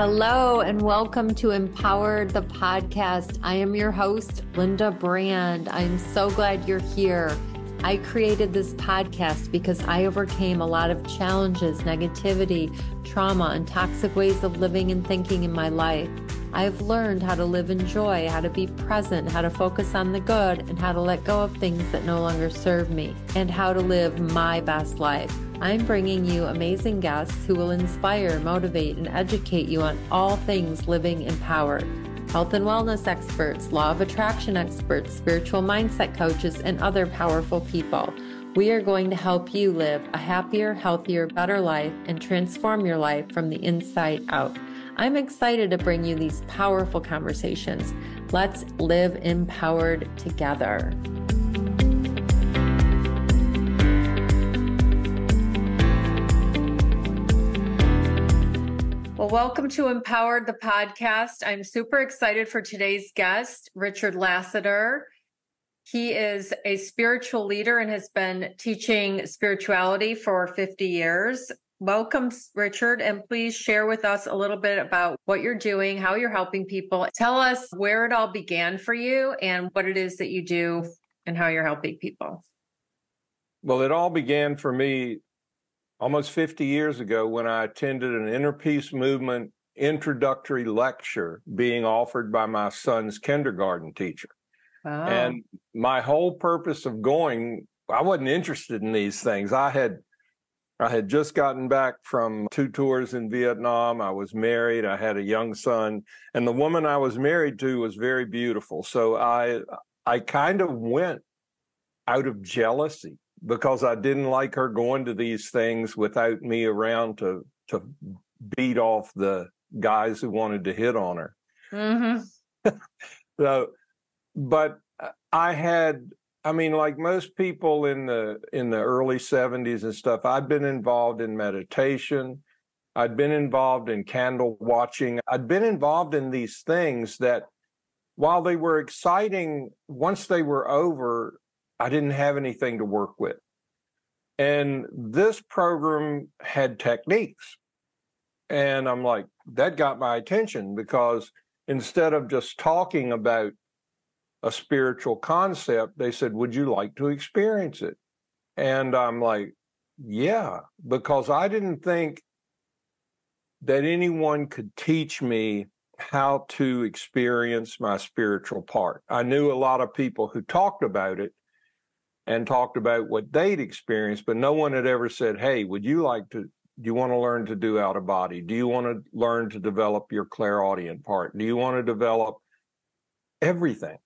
Hello, and welcome to Empowered the podcast. I am your host, Linda Brand. I'm so glad you're here. I created this podcast because I overcame a lot of challenges, negativity, trauma, and toxic ways of living and thinking in my life. I've learned how to live in joy, how to be present, how to focus on the good, and how to let go of things that no longer serve me, and how to live my best life. I'm bringing you amazing guests who will inspire, motivate, and educate you on all things living empowered. Health and wellness experts, law of attraction experts, spiritual mindset coaches, and other powerful people. We are going to help you live a happier, healthier, better life and transform your life from the inside out. I'm excited to bring you these powerful conversations. Let's live empowered together. Well, welcome to Empowered the podcast. I'm super excited for today's guest, Richard Lassiter. He is a spiritual leader and has been teaching spirituality for 50 years. Welcome, Richard, and please share with us a little bit about what you're doing, how you're helping people. Tell us where it all began for you and what it is that you do and how you're helping people. Well, it all began for me almost 50 years ago when I attended an inner peace movement introductory lecture being offered by my son's kindergarten teacher. Wow. And my whole purpose of going, I wasn't interested in these things. I had I had just gotten back from two tours in Vietnam. I was married. I had a young son, and the woman I was married to was very beautiful. So I I kind of went out of jealousy because I didn't like her going to these things without me around to to beat off the guys who wanted to hit on her. Mm-hmm. so, but I had, I mean, like most people in the in the early '70s and stuff, I'd been involved in meditation. I'd been involved in candle watching. I'd been involved in these things that, while they were exciting, once they were over, I didn't have anything to work with. And this program had techniques. And I'm like, that got my attention because instead of just talking about a spiritual concept, they said, Would you like to experience it? And I'm like, Yeah, because I didn't think that anyone could teach me how to experience my spiritual part. I knew a lot of people who talked about it and talked about what they'd experienced, but no one had ever said, Hey, would you like to? Do you want to learn to do out of body? Do you want to learn to develop your clairaudient part? Do you want to develop everything?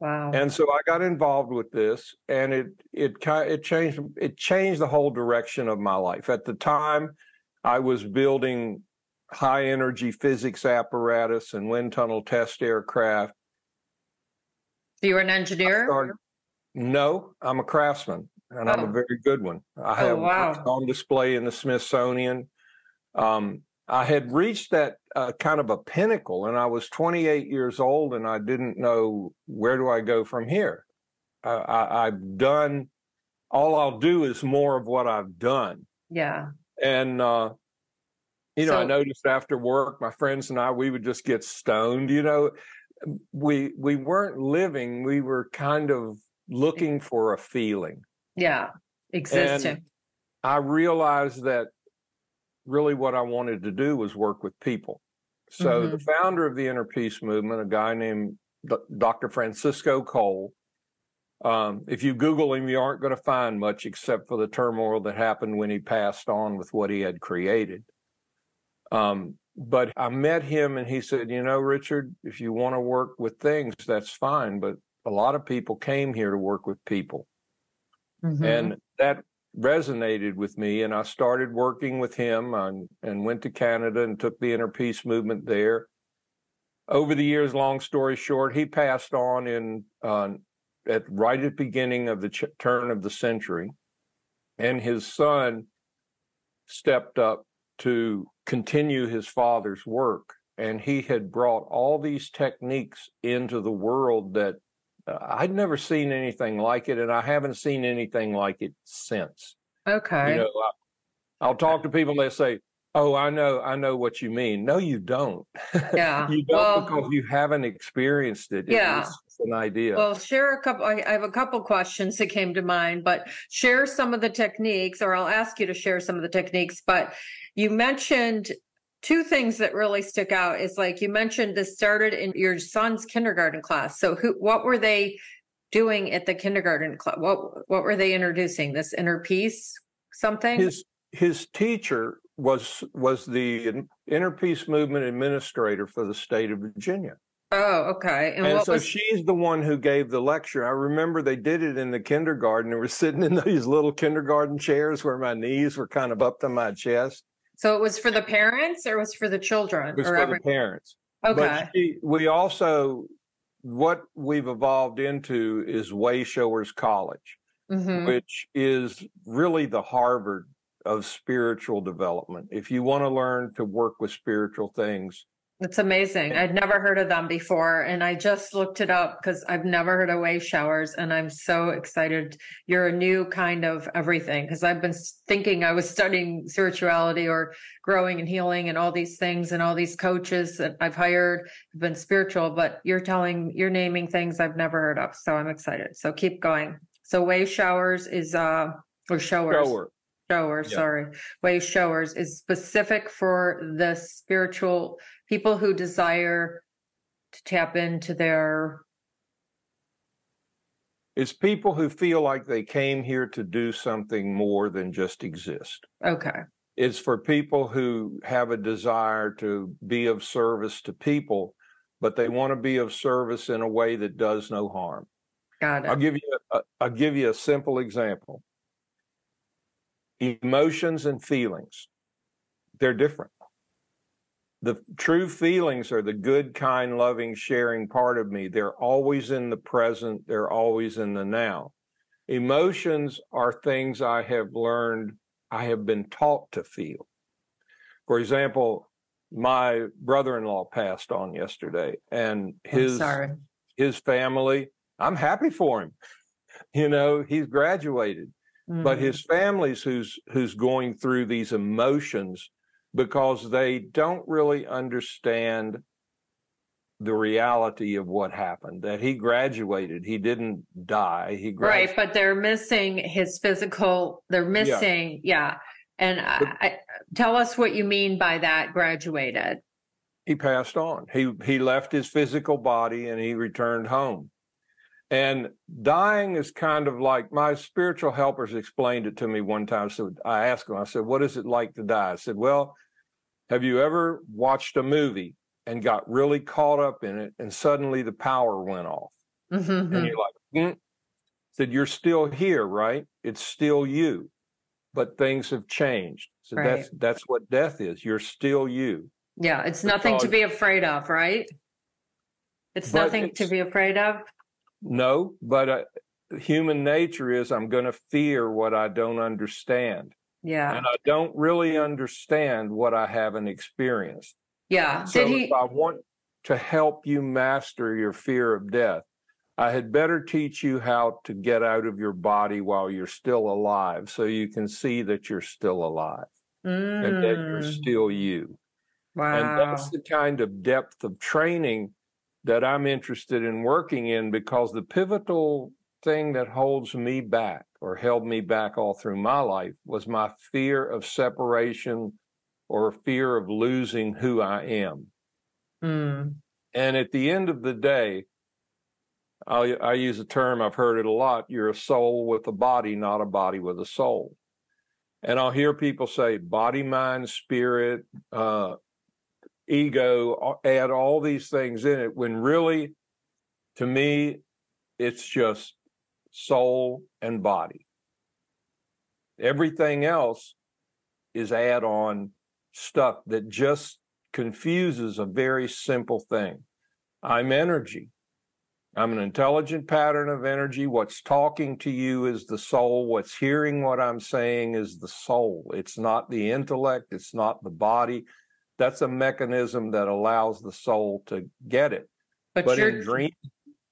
Wow. And so I got involved with this and it it it changed it changed the whole direction of my life. At the time I was building high energy physics apparatus and wind tunnel test aircraft. So you were an engineer? Started, no, I'm a craftsman and oh. I'm a oh. very good one. I oh, have wow. on display in the Smithsonian. Um, I had reached that uh, kind of a pinnacle, and I was 28 years old, and I didn't know where do I go from here. I, have done all I'll do is more of what I've done. Yeah. And uh, you know, so, I noticed after work, my friends and I, we would just get stoned. You know, we we weren't living; we were kind of looking for a feeling. Yeah, existing. And I realized that really what I wanted to do was work with people. So mm-hmm. the founder of the Inner Peace Movement, a guy named Dr. Francisco Coll, um, if you Google him, you aren't going to find much except for the turmoil that happened when he passed on with what he had created. Um, but I met him and he said, You know, Richard, if you want to work with things, that's fine. But a lot of people came here to work with people. Mm-hmm. And that resonated with me. And I started working with him and, and went to Canada and took the inner peace movement there. Over the years, long story short, he passed on in uh, at right at the beginning of the ch- turn of the century, and his son stepped up to continue his father's work. And he had brought all these techniques into the world that Uh, I'd never seen anything like it, and I haven't seen anything like it since. Okay. You know, I, will talk to people and they say, Oh, I know, I know what you mean. No, you don't. Yeah. you don't well, because you haven't experienced it. Yeah. It's an idea. Well, share a couple. I I have a couple questions that came to mind, but share some of the techniques, or I'll ask you to share some of the techniques. But you mentioned two things that really stick out. Is like you mentioned this started in your son's kindergarten class. So who, what were they doing at the kindergarten class? What, what were they introducing? This inner peace something? his his teacher was was the inner peace movement administrator for the state of Virginia. oh, okay. And, And, so was? she's the one who gave the lecture. I remember they did it in the kindergarten. Were sitting in these little kindergarten chairs where my knees were kind of up to my chest. So it was for the parents, or it was for the children, It was or for every? the parents. Okay. But she, we also, what we've evolved into is Wayshowers College, Mhm. which is really the Harvard of spiritual development. If you want to learn to work with spiritual things, It's amazing. I'd never heard of them before. And I just looked it up because I've never heard of wave showers. And I'm so excited. You're a new kind of everything because I've been thinking I was studying spirituality or growing and healing and all these things and all these coaches that I've hired have been spiritual, but you're telling, you're naming things I've never heard of. So I'm excited. So keep going. So wave showers is, uh, or showers shower. shower, Yeah. sorry, wave showers is specific for the spiritual people who desire to tap into their It's people who feel like they came here to do something more than just exist. okay. It's for people who have a desire to be of service to people, but they want to be of service in a way that does no harm. Got it. I'll give you a, I'll give you a simple example. Emotions and feelings, they're different. The true feelings are the good, kind, loving, sharing part of me. They're always in the present, they're always in the now. Emotions are things I have learned, I have been taught to feel. For example, my brother-in-law passed on yesterday and his sorry. his family i'm happy for him you know he's graduated but Mhm. his family's who's who's going through these emotions because they don't really understand the reality of what happened that he graduated he didn't die he graduated. right, but they're missing his physical. They're missing, yeah. And I, But- I, tell us what you mean by that. Graduated. he passed on. He he left his physical body and he returned home. And dying is kind of like my spiritual helpers explained it to me one time. So I asked him, I said, What is it like to die? I said, Well, have you ever watched a movie and got really caught up in it and suddenly the power went off? Mhm. And you're like, hmm. said, You're still here, right? It's still you. But things have changed. So Right. that's that's what death is. You're still you. Yeah, it's nothing to be afraid of, right? It's nothing to be afraid of. No, but uh, human nature is I'm going to fear what I don't understand. Yeah. And I don't really understand what I haven't experienced. Yeah. So Did he? if I want to help you master your fear of death, I had better teach you how to get out of your body while you're still alive so you can see that you're still alive and that you're Mm, still you. Wow. And that's the kind of depth of training that I'm interested in working in because the pivotal thing that holds me back or held me back all through my life was my fear of separation or fear of losing who I am. Mm, And at the end of the day, I, I use a term, I've heard it a lot you're a soul with a body, not a body with a soul. And I'll hear people say body, mind, spirit, uh, ego, add all these things in it when really, to me, it's just soul and body. Everything else is add on stuff that just confuses a very simple thing. I'm energy. I'm an intelligent pattern of energy. What's talking to you is the soul. What's hearing what I'm saying is the soul. It's not the intellect. It's not the body. That's a mechanism that allows the soul to get it. but, But in dreams,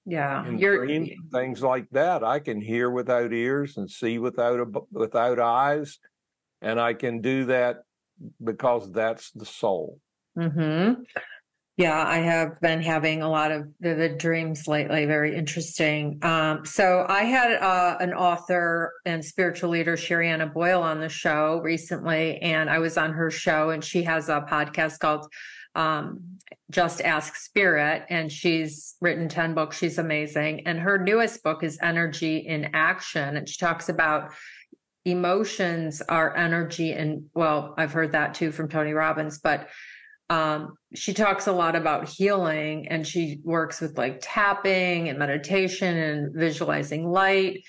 yeah, you're, dreams, things like that, I can hear without ears and see without a, without eyes, and I can do that because that's the soul. Mm-hmm. Yeah, I have been having a lot of vivid dreams lately. Very interesting. Um, so I had uh, an author and spiritual leader, Sherianna Boyle, on the show recently, and I was on her show, and she has a podcast called um, Just Ask Spirit, and she's written 10 books. She's amazing. And her newest book is Energy in Action. And she talks about emotions are energy. And well, I've heard that too from Tony Robbins, but um, she talks a lot about healing and she works with like tapping and meditation and visualizing light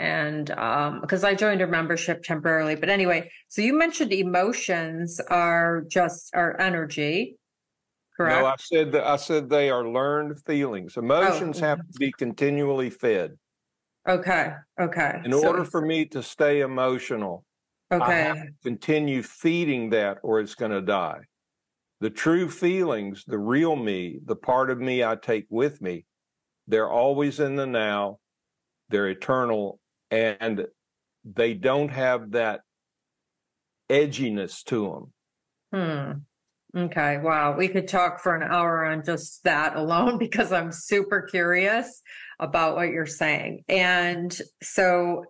and um because i joined her membership temporarily but anyway so you mentioned emotions are just are energy correct no i said that i said they are learned feelings emotions oh. have to be continually fed okay okay in so order for me to stay emotional okay I have to continue feeding that or it's going to die the true feelings, the real me, the part of me I take with me, they're always in the now, they're eternal, and they don't have that edginess to them. Hmm. Okay. Wow. We could talk for an hour on just that alone because I'm super curious about what you're saying. And so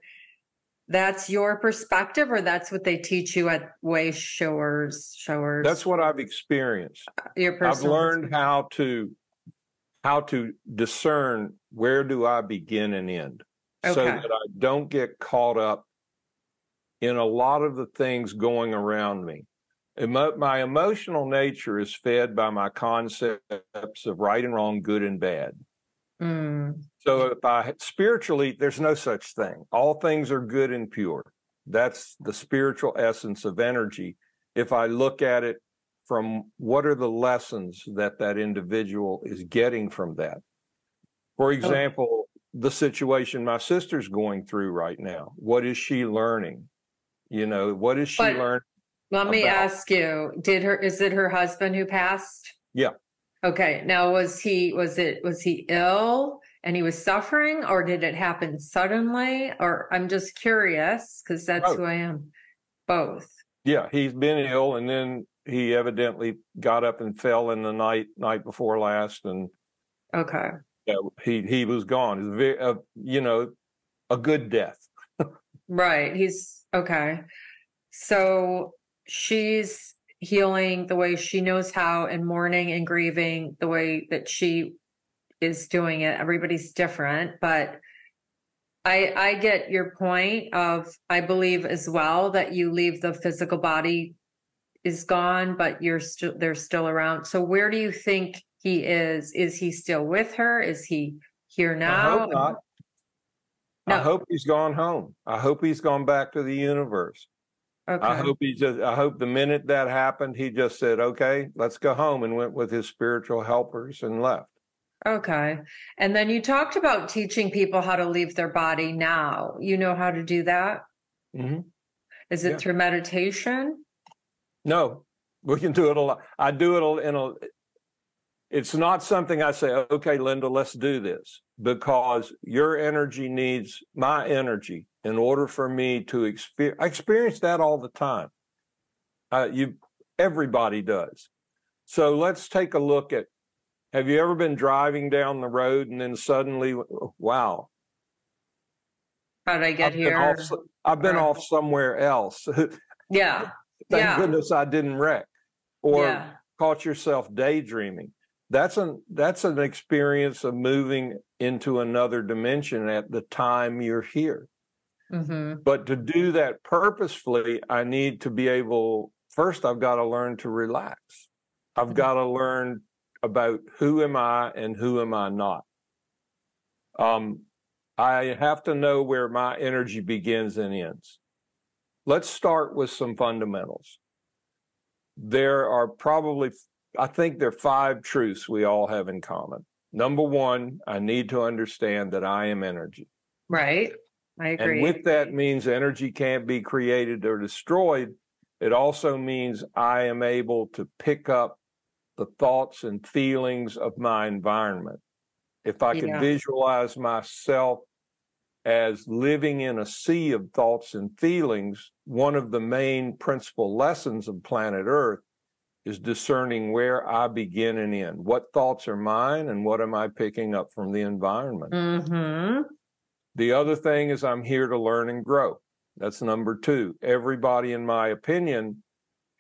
that's your perspective or that's what they teach you at Wayshowers showers that's what i've experienced uh, your i've learned how to how to discern where do i begin and end okay. so that i don't get caught up in a lot of the things going around me Emo- my emotional nature is fed by my concepts of right and wrong good and bad Mm. So if I spiritually, there's no such thing. All things are good and pure. That's the spiritual essence of energy. If I look at it from what are the lessons that that individual is getting from that. For oh. example, oh. the situation my sister's going through right now. What is she learning? You know, what is she learning? Let me about? ask you, did her is it her husband who passed? Yeah. Okay. Now was he was it was he ill and he was suffering or did it happen suddenly or I'm just curious cuz that's Both. who I am. Both. Yeah, he's been ill and then he evidently got up and fell in the night night before last and Okay. Yeah, he he was gone. It's very uh, you know a good death. right. He's okay. So she's healing the way she knows how and mourning and grieving the way that she is doing it. Everybody's different, but I I get your point of I believe as well that you leave the physical body is gone, but you're still they're still around. So where do you think he is? Is he still with her? Is he here now? I hope not. No. I hope he's gone home. I hope he's gone back to the universe. Okay. I hope he just, I hope the minute that happened, he just said, okay, let's go home and went with his spiritual helpers and left. Okay. And then you talked about teaching people how to leave their body now. You know how to do that? Mm-hmm. Is it yeah. through meditation? No, we can do it a lot. I do it in a, it's not something I say, okay, Linda, let's do this because your energy needs my energy in order for me to experience. I experience that all the time. Uh, you, everybody does. So let's take a look at. Have you ever been driving down the road and then suddenly, wow? How did I get I've here? Been off, I've been off somewhere else. Yeah. Thank yeah. goodness I didn't wreck or yeah. caught yourself daydreaming that's an that's an experience of moving into another dimension at the time you're here mm-hmm. but to do that purposefully i need to be able first i've got to learn to relax i've mm-hmm. got to learn about who am i and who am i not um, i have to know where my energy begins and ends let's start with some fundamentals there are probably I think there are five truths we all have in common. Number one, I need to understand that I am energy. Right. I agree. And with that means energy can't be created or destroyed. It also means I am able to pick up the thoughts and feelings of my environment. If I yeah. can visualize myself as living in a sea of thoughts and feelings, one of the main principal lessons of planet Earth is discerning where I begin and end. What thoughts are mine and what am I picking up from the environment? Mm-hmm. The other thing is I'm here to learn and grow. That's number two. Everybody, in my opinion,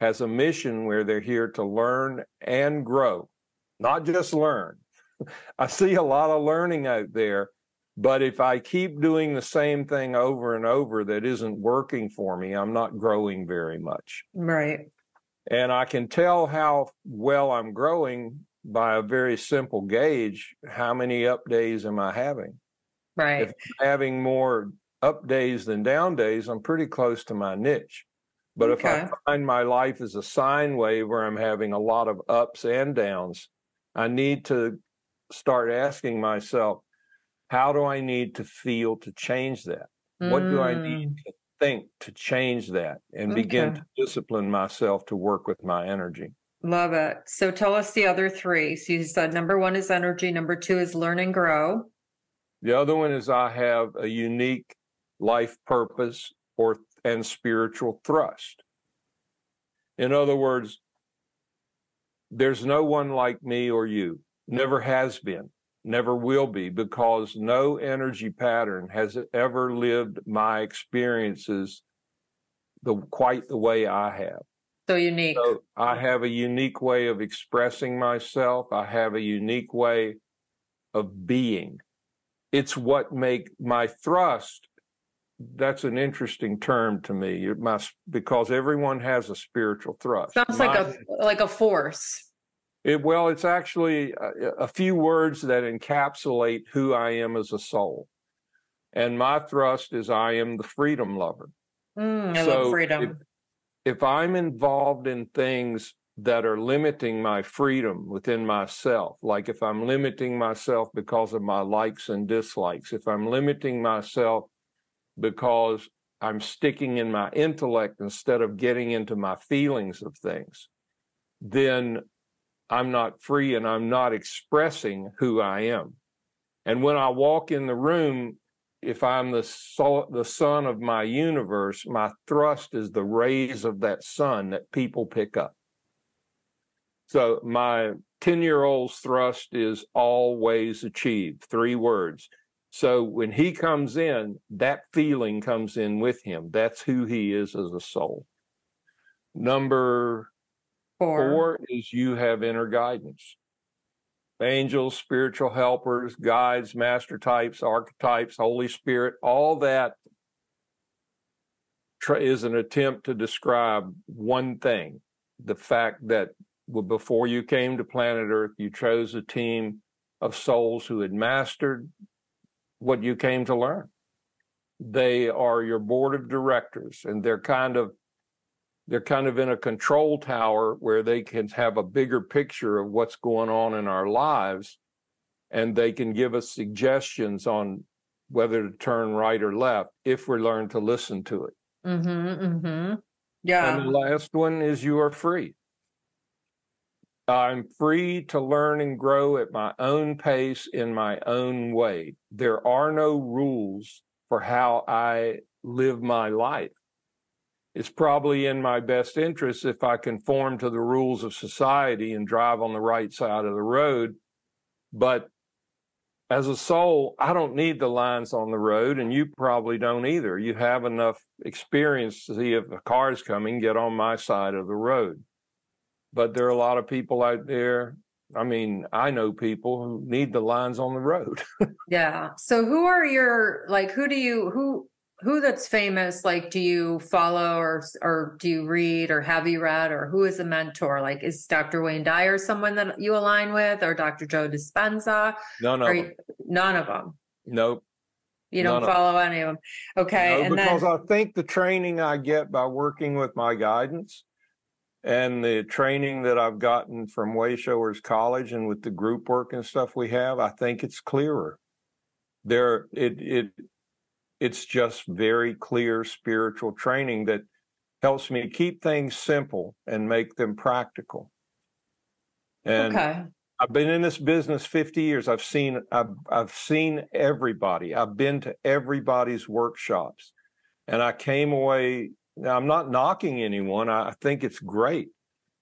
has a mission where they're here to learn and grow, not just learn. I see a lot of learning out there, but if I keep doing the same thing over and over that isn't working for me, I'm not growing very much. Right. And I can tell how well I'm growing by a very simple gauge. How many up days am I having? Right. If I'm having more up days than down days, I'm pretty close to my niche. But if I find my life is a sine wave where I'm having a lot of ups and downs, I need to start asking myself, how do I need to feel to change that? What do I need to think to change that and begin Mm. To discipline myself to work with my energy? Love it. So tell us the other three. So you said number one is energy, number two is learn and grow. The other one is I have a unique life purpose or and spiritual thrust. In other words, there's no one like me or you, never has been, never will be, because no energy pattern has ever lived my experiences the quite the way I have. So unique. So I have a unique way of expressing myself. I have a unique way of being. It's what make my thrust. That's an interesting term to me. It must because everyone has a spiritual thrust. Sounds like a like a force. it, well, it's actually a, a few words that encapsulate who I am as a soul. And my thrust is I am the freedom lover. Mm, I So love freedom. if I'm involved in things that are limiting my freedom within myself, like if I'm limiting myself because of my likes and dislikes, if I'm limiting myself because I'm sticking in my intellect instead of getting into my feelings of things, then I'm not free and I'm not expressing who I am. And when I walk in the room, if I'm the soul, the sun of my universe, my thrust is the rays of that sun that people pick up. So my 10 year old's thrust is always achieved, three words. So when he comes in, that feeling comes in with him. That's who he is as a soul. Number Four. Four is you have inner guidance. Angels, spiritual helpers, guides, master types, archetypes, Holy Spirit, all that is an attempt to describe one thing the fact that before you came to planet Earth, you chose a team of souls who had mastered what you came to learn. They are your board of directors, and they're kind of they're kind of in a control tower where they can have a bigger picture of what's going on in our lives and they can give us suggestions on whether to turn right or left if we learn to listen to it. Mm-hmm. Mm-hmm. Yeah. And the last one is you are free. I'm free to learn and grow at my own pace in my own way. There are no rules for how I live my life. It's probably in my best interest if I conform to the rules of society and drive on the right side of the road. But as a soul, I don't need the lines on the road, and you probably don't either. You have enough experience to see if a car is coming, get on my side of the road. But there are a lot of people out there. I mean, I know people who need the lines on the road. Yeah. So who are your like who do you who who that's famous like do you follow or or do you read or have you read or who is a mentor? Like is Dr. Wayne Dyer someone that you align with or Dr. Joe Dispenza? None of them. you, none of them. Nope. You don't None of- follow any of them. Okay. No, and because then I think the training I get by working with my guidance and the training that I've gotten from Wayshowers College and with the group work and stuff we have, I think it's clearer. There, it it it's just very clear spiritual training that helps me keep things simple and make them practical. And okay. I've been in this business 50 years. I've seen I've I've seen everybody. I've been to everybody's workshops. And I came away now I'm not knocking anyone. I think it's great.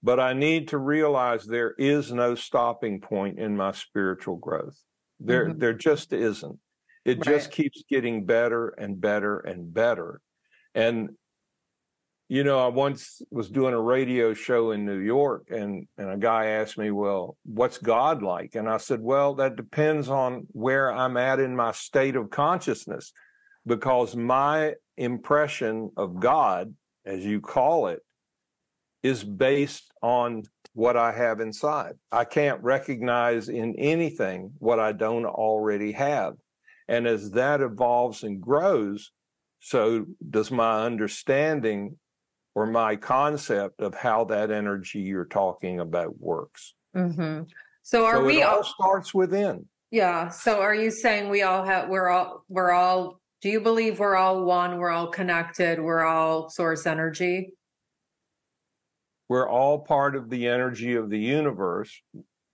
But I need to realize there is no stopping point in my spiritual growth. There mm-hmm. there just isn't. It right. just keeps getting better and better and better. And you know, I once was doing a radio show in New York and, and a guy asked me, well, what's God like? And I said, well, that depends on where I'm at in my state of consciousness because my impression of God, as you call it, is based on what I have inside. I can't recognize in anything what I don't already have. And as that evolves and grows, so does my understanding or my concept of how that energy you're talking about works. Mm-hmm. So are so we all, all starts within? Yeah. So are you saying we all have we're all we're all do you believe we're all one, we're all connected, we're all source energy? We're all part of the energy of the universe,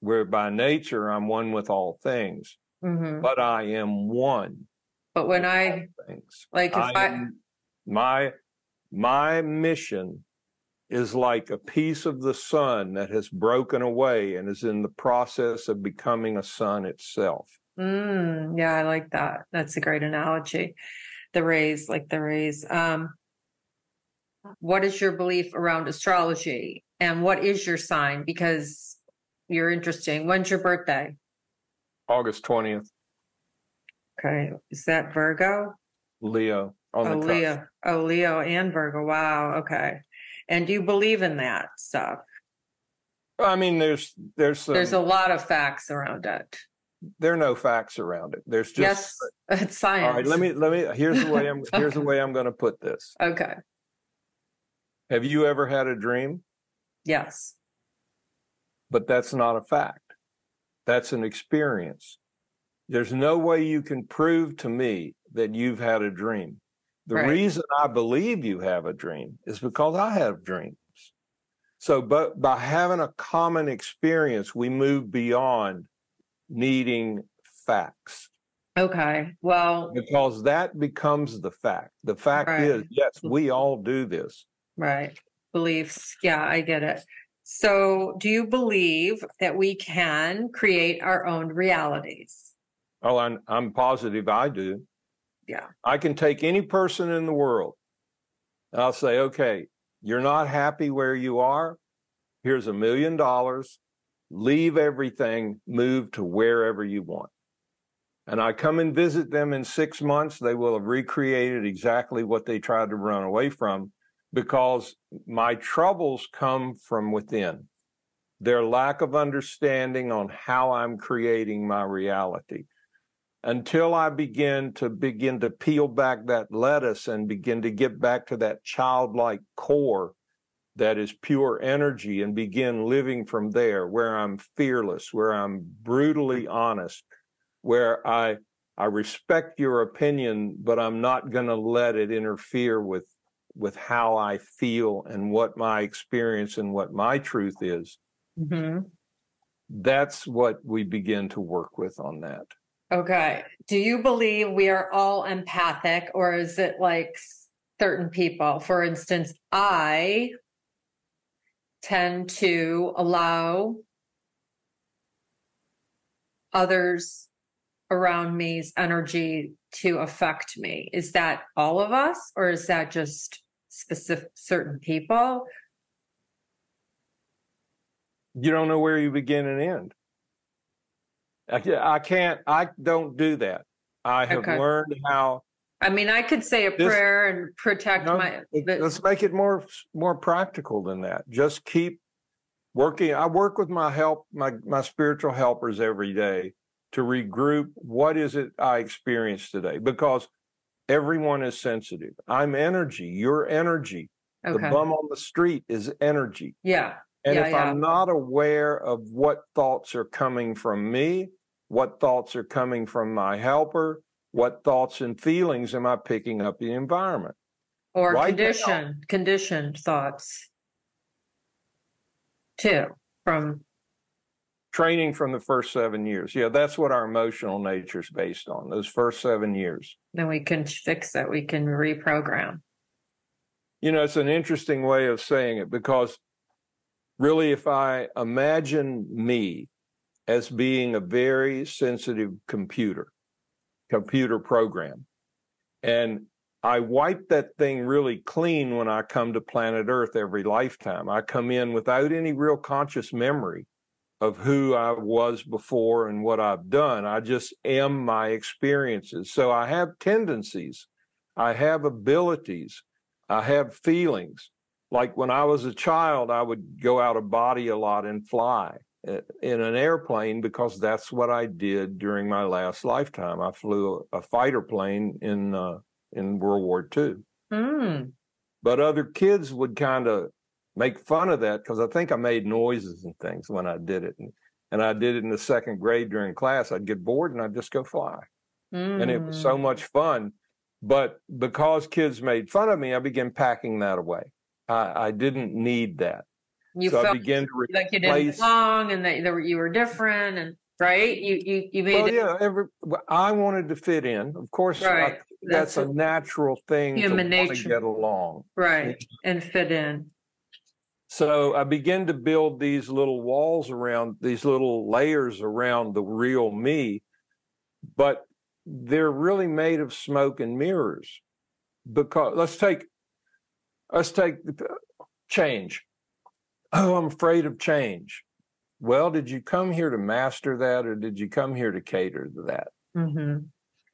where by nature I'm one with all things. Mm-hmm. But I am one. But when I things. like if I, I my my mission is like a piece of the sun that has broken away and is in the process of becoming a sun itself. Mm, yeah, I like that. That's a great analogy. The rays, like the rays. Um, what is your belief around astrology and what is your sign? Because you're interesting. When's your birthday? August 20th. Okay. Is that Virgo? Leo oh, Leo. Oh, Leo and Virgo. Wow. Okay. And do you believe in that stuff? I mean, there's there's some, there's a lot of facts around it. There are no facts around it. There's just yes, it's science. All right, let me let me. Here's the way I'm. here's the way I'm going to put this. Okay. Have you ever had a dream? Yes. But that's not a fact. That's an experience. There's no way you can prove to me that you've had a dream. The right. reason I believe you have a dream is because I have dreams. So, but by having a common experience, we move beyond needing facts. Okay. Well, because that becomes the fact. The fact right. is, yes, we all do this. Right. Beliefs. Yeah, I get it. So, do you believe that we can create our own realities? Oh, I'm, I'm positive I do. Yeah. I can take any person in the world and I'll say, okay, you're not happy where you are. Here's a million dollars. Leave everything, move to wherever you want. And I come and visit them in six months. They will have recreated exactly what they tried to run away from because my troubles come from within. Their lack of understanding on how I'm creating my reality until I begin to begin to peel back that lettuce and begin to get back to that childlike core that is pure energy and begin living from there where I'm fearless, where I'm brutally honest, where I I respect your opinion, but I'm not going to let it interfere with with how I feel and what my experience and what my truth is. Mm-hmm. That's what we begin to work with on that. Okay. Do you believe we are all empathic or is it like certain people? For instance, I tend to allow others around me's energy to affect me. Is that all of us or is that just specific certain people? You don't know where you begin and end. I, can't, I don't do that. I have okay. learned how. I mean, I could say a prayer and protect no, my. But, let's make it more more practical than that. Just keep working. I work with my help, my my spiritual helpers every day to regroup. What is it I experienced today? Because everyone is sensitive. I'm energy. Your energy. Okay. The bum on the street is energy. Yeah. And yeah, if yeah. I'm not aware of what thoughts are coming from me, what thoughts are coming from my helper, what thoughts and feelings am I picking up in the environment? Or right conditioned, now, conditioned thoughts too from training from the first seven years. Yeah, that's what our emotional nature is based on, those first seven years. Then we can fix it, we can reprogram. You know, it's an interesting way of saying it because really, if I imagine me as being a very sensitive computer, computer program, and I wipe that thing really clean when I come to planet Earth every lifetime. I come in without any real conscious memory of who I was before and what I've done. I just am my experiences. So I have tendencies, I have abilities, I have feelings. Like when I was a child, I would go out of body a lot and fly in an airplane because that's what I did during my last lifetime. I flew a fighter plane in uh, in World War II. Mm. But other kids would kind of make fun of that because I think I made noises and things when I did it. And, and I did it in the second grade during class. I'd get bored and I'd just go fly. Mm. And it was so much mm. fun. But because kids made fun of me, I began packing that away. I, I didn't need that. You so felt began to like you didn't belong and that you were different and right. You you you made. Well, yeah. Every, I wanted to fit in. Of course, right. I, that's, that's, a, natural thing human to nature. get along, right, and fit in. So I began to build these little walls around these little layers around the real me, but they're really made of smoke and mirrors. Because let's take let's take change. Oh, I'm afraid of change. Well, did you come here to master that, or did you come here to cater to that? Mm-hmm.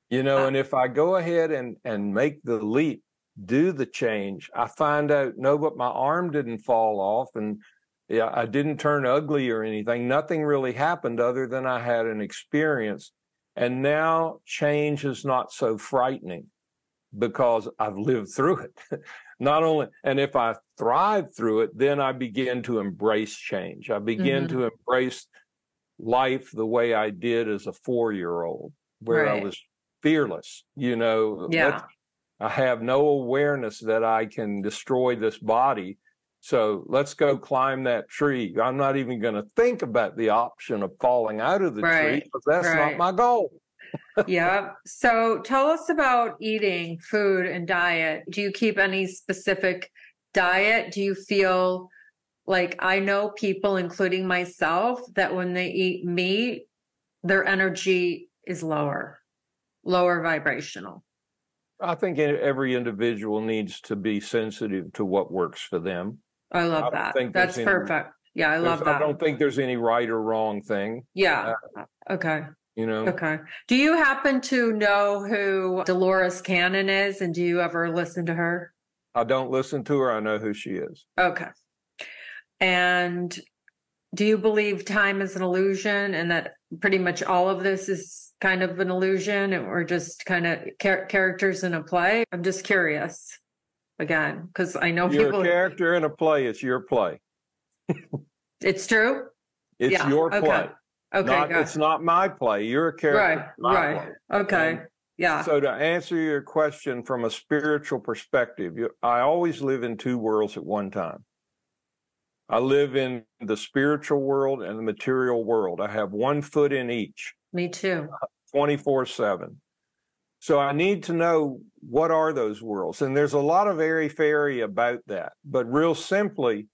You know, uh, and if I go ahead and and make the leap do the change. I find out, no, but my arm didn't fall off and yeah, I didn't turn ugly or anything. Nothing really happened other than I had an experience. And now change is not so frightening because I've lived through it. not only, and if I thrive through it, then I begin to embrace change. I begin mm-hmm. to embrace life the way I did as a four year old, where right. I was fearless. You know, yeah. I have no awareness that I can destroy this body. So let's go climb that tree. I'm not even going to think about the option of falling out of the right. tree because that's right. not my goal. Yeah. So tell us about eating, food, and diet. Do you keep any specific diet? Do you feel like I know people, including myself, that when they eat meat, their energy is lower, lower vibrational? I think every individual needs to be sensitive to what works for them. I love I that. That's any, perfect. Yeah, I love that. I don't think there's any right or wrong thing. Yeah. Uh, okay. You know. Okay. Do you happen to know who Dolores Cannon is and do you ever listen to her? I don't listen to her. I know who she is. Okay. And do you believe time is an illusion and that pretty much all of this is kind of an illusion and we're just kind of char- characters in a play? I'm just curious again because I know You're people. a character in a play. It's your play. it's true. It's yeah. your play. Okay. Okay. Not, it's not my play. You're a character. Right. Right. Play. Okay. And yeah. So to answer your question from a spiritual perspective, I always live in two worlds at one time. I live in the spiritual world and the material world. I have one foot in each. Me too. 24 7. So I need to know what are those worlds. And there's a lot of airy fairy about that. But real simply,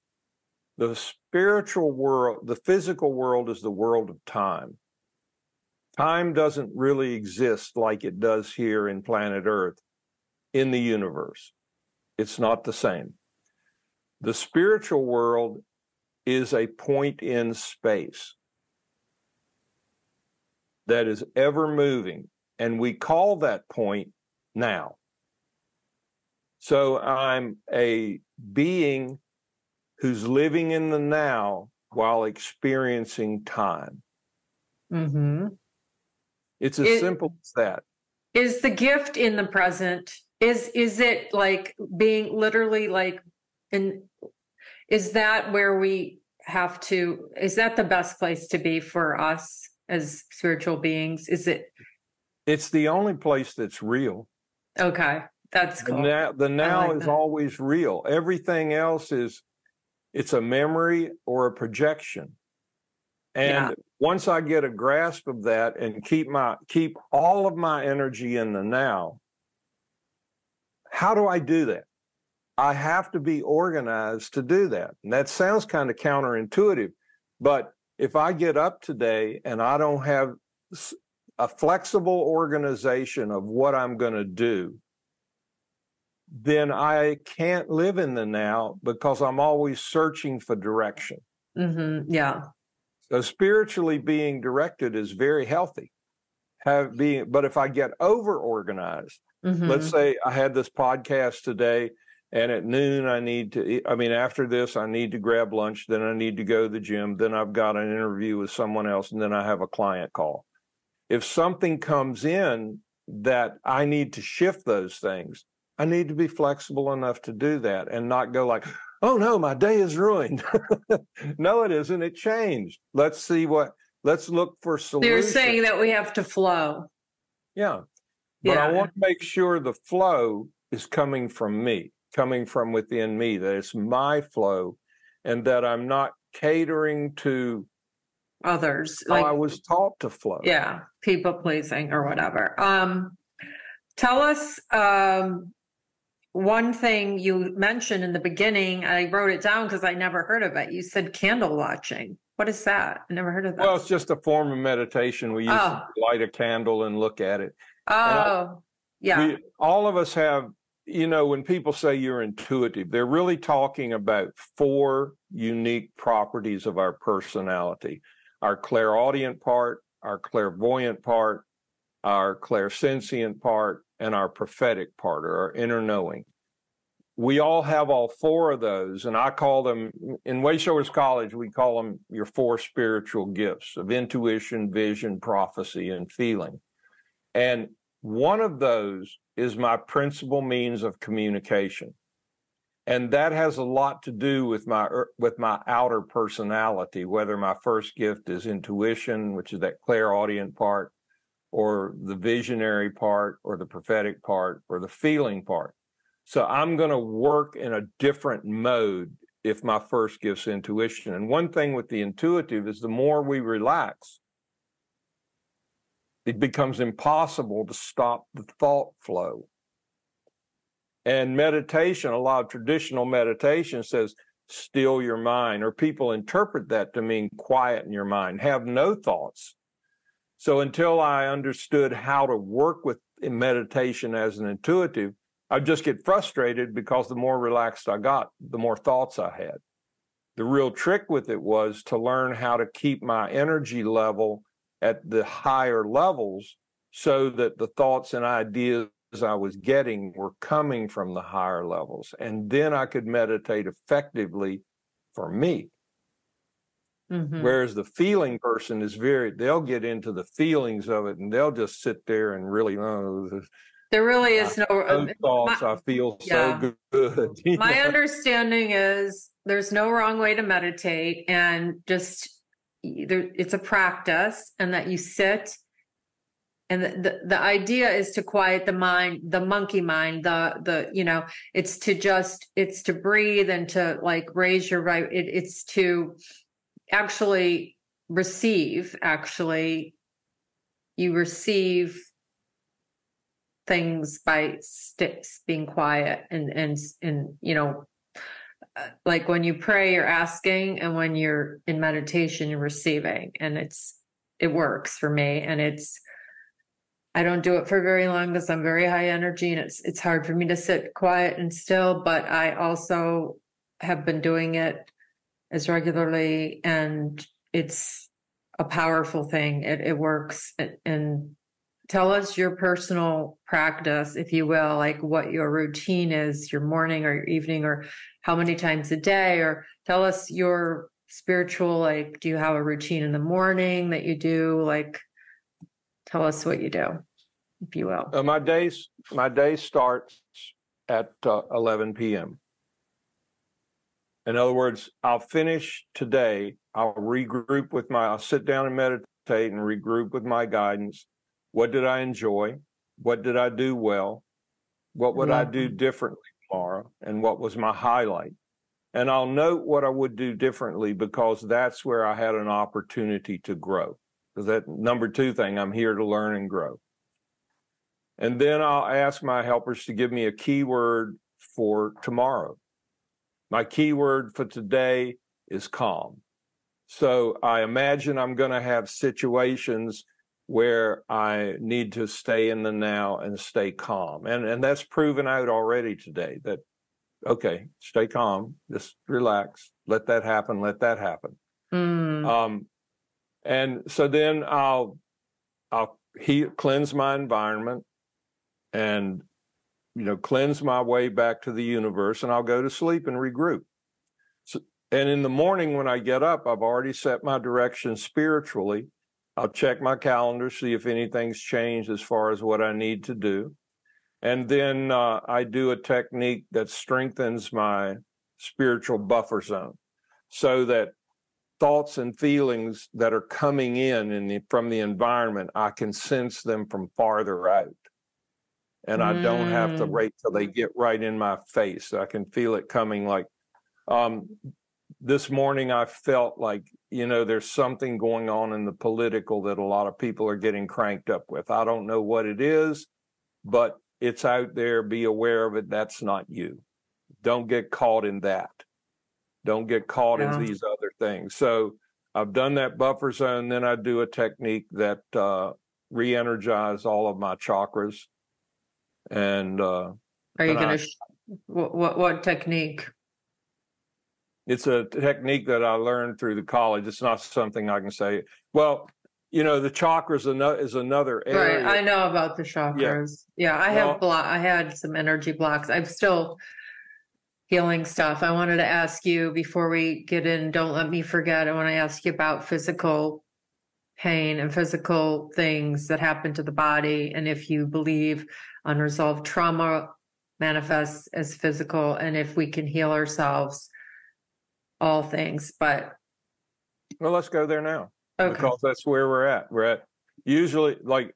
the spiritual world, the physical world is the world of time. Time doesn't really exist like it does here in planet Earth in the universe. It's not the same. The spiritual world is a point in space that is ever moving, and we call that point now. So I'm a being who's living in the now while experiencing time. Mm-hmm. It's as it, simple as that. Is the gift in the present? Is is it like being literally like in is that where we have to is that the best place to be for us as spiritual beings is it it's the only place that's real okay that's cool. the now, the now like is that. always real everything else is it's a memory or a projection and yeah. once I get a grasp of that and keep my keep all of my energy in the now, how do I do that? I have to be organized to do that. And that sounds kind of counterintuitive, but if I get up today and I don't have a flexible organization of what I'm going to do, then I can't live in the now because I'm always searching for direction. Mm-hmm. Yeah. So spiritually being directed is very healthy. Have being, but if I get over organized, mm-hmm. let's say I had this podcast today and at noon I need to I mean after this I need to grab lunch, then I need to go to the gym, then I've got an interview with someone else and then I have a client call. If something comes in that I need to shift those things, I need to be flexible enough to do that and not go like, oh no, my day is ruined. no, it isn't. It changed. Let's see what, let's look for solutions. You're saying that we have to flow. Yeah. But yeah. I want to make sure the flow is coming from me, coming from within me, that it's my flow and that I'm not catering to others. Like I was taught to flow. Yeah. People pleasing or whatever. Um, tell us, um, one thing you mentioned in the beginning, I wrote it down because I never heard of it. You said candle watching. What is that? I never heard of that. Well, it's just a form of meditation. We use oh. light a candle and look at it. Oh, I, yeah. We, all of us have, you know, when people say you're intuitive, they're really talking about four unique properties of our personality our clairaudient part, our clairvoyant part, our clairsentient part, and our prophetic part or our inner knowing. We all have all four of those, and I call them in Wayshowers College, we call them your four spiritual gifts of intuition, vision, prophecy, and feeling. And one of those is my principal means of communication. And that has a lot to do with my with my outer personality, whether my first gift is intuition, which is that clairaudient part, or the visionary part or the prophetic part or the feeling part. So I'm going to work in a different mode if my first gives intuition. And one thing with the intuitive is the more we relax, it becomes impossible to stop the thought flow. And meditation, a lot of traditional meditation says, still your mind, or people interpret that to mean quiet in your mind, have no thoughts. So until I understood how to work with meditation as an intuitive, I'd just get frustrated because the more relaxed I got, the more thoughts I had. The real trick with it was to learn how to keep my energy level at the higher levels so that the thoughts and ideas I was getting were coming from the higher levels. And then I could meditate effectively for me. Mm-hmm. Whereas the feeling person is very, they'll get into the feelings of it and they'll just sit there and really, oh, there really is no uh, thoughts. My, I feel yeah. so good. My know? understanding is there's no wrong way to meditate and just there, it's a practice and that you sit and the, the, the idea is to quiet the mind the monkey mind the the you know it's to just it's to breathe and to like raise your right it, it's to actually receive actually you receive things by being quiet and and and you know uh, like when you pray you're asking and when you're in meditation you're receiving and it's it works for me and it's I don't do it for very long because I'm very high energy and it's it's hard for me to sit quiet and still but I also have been doing it as regularly and it's a powerful thing. It, it works and tell us your personal practice if you will like what your routine is your morning or your evening or how many times a day or tell us your spiritual like do you have a routine in the morning that you do? Like tell us what you do if you will. Uh, my days my day starts at uh, 11 p.m in other words, I'll finish today. I'll regroup with my, I'll sit down and meditate and regroup with my guidance. What did I enjoy? What did I do well? What would I do mm-hmm. differently tomorrow? And what was my highlight? And I'll note what I would do differently because that's where I had an opportunity to grow. Because that number two thing, I'm here to learn and grow. And then I'll ask my helpers to give me a keyword for tomorrow. My keyword for today is calm. So I imagine I'm going to have situations where I need to stay in the now and stay calm. And, and that's proven out already today that, okay, stay calm, just relax, let that happen, let that happen. Mm. Um, and so then I'll, I'll he, cleanse my environment and, you know, cleanse my way back to the universe and I'll go to sleep and regroup. So, and in the morning when I get up, I've already set my direction spiritually I'll check my calendar, see if anything's changed as far as what I need to do. And then uh, I do a technique that strengthens my spiritual buffer zone so that thoughts and feelings that are coming in, in the, from the environment, I can sense them from farther out. And I don't have to mm. wait till they get right in my face. I can feel it coming like um, this morning I felt like, you know, there's something going on in the political that a lot of people are getting cranked up with. I don't know what it is, but it's out there. Be aware of it. That's not you. Don't get caught in that. Don't get caught yeah. in these other things. So I've done that buffer zone. Then I do a technique that uh, re-energize all of my chakras. And uh, are you going to? Sh- what, what technique? it's a technique that I learned through the college. It's not something I can say. Well, you know, the chakras is another area. Right, I know about the chakras. Yeah, yeah I well, have block. I had some energy blocks. I'm still healing stuff. I wanted to ask you before we get in. Don't let me forget. I want to ask you about physical pain and physical things that happen to the body, and if you believe unresolved trauma manifests as physical, and if we can heal ourselves all things, but well, let's go there now okay. because that's where we're at. We're at usually like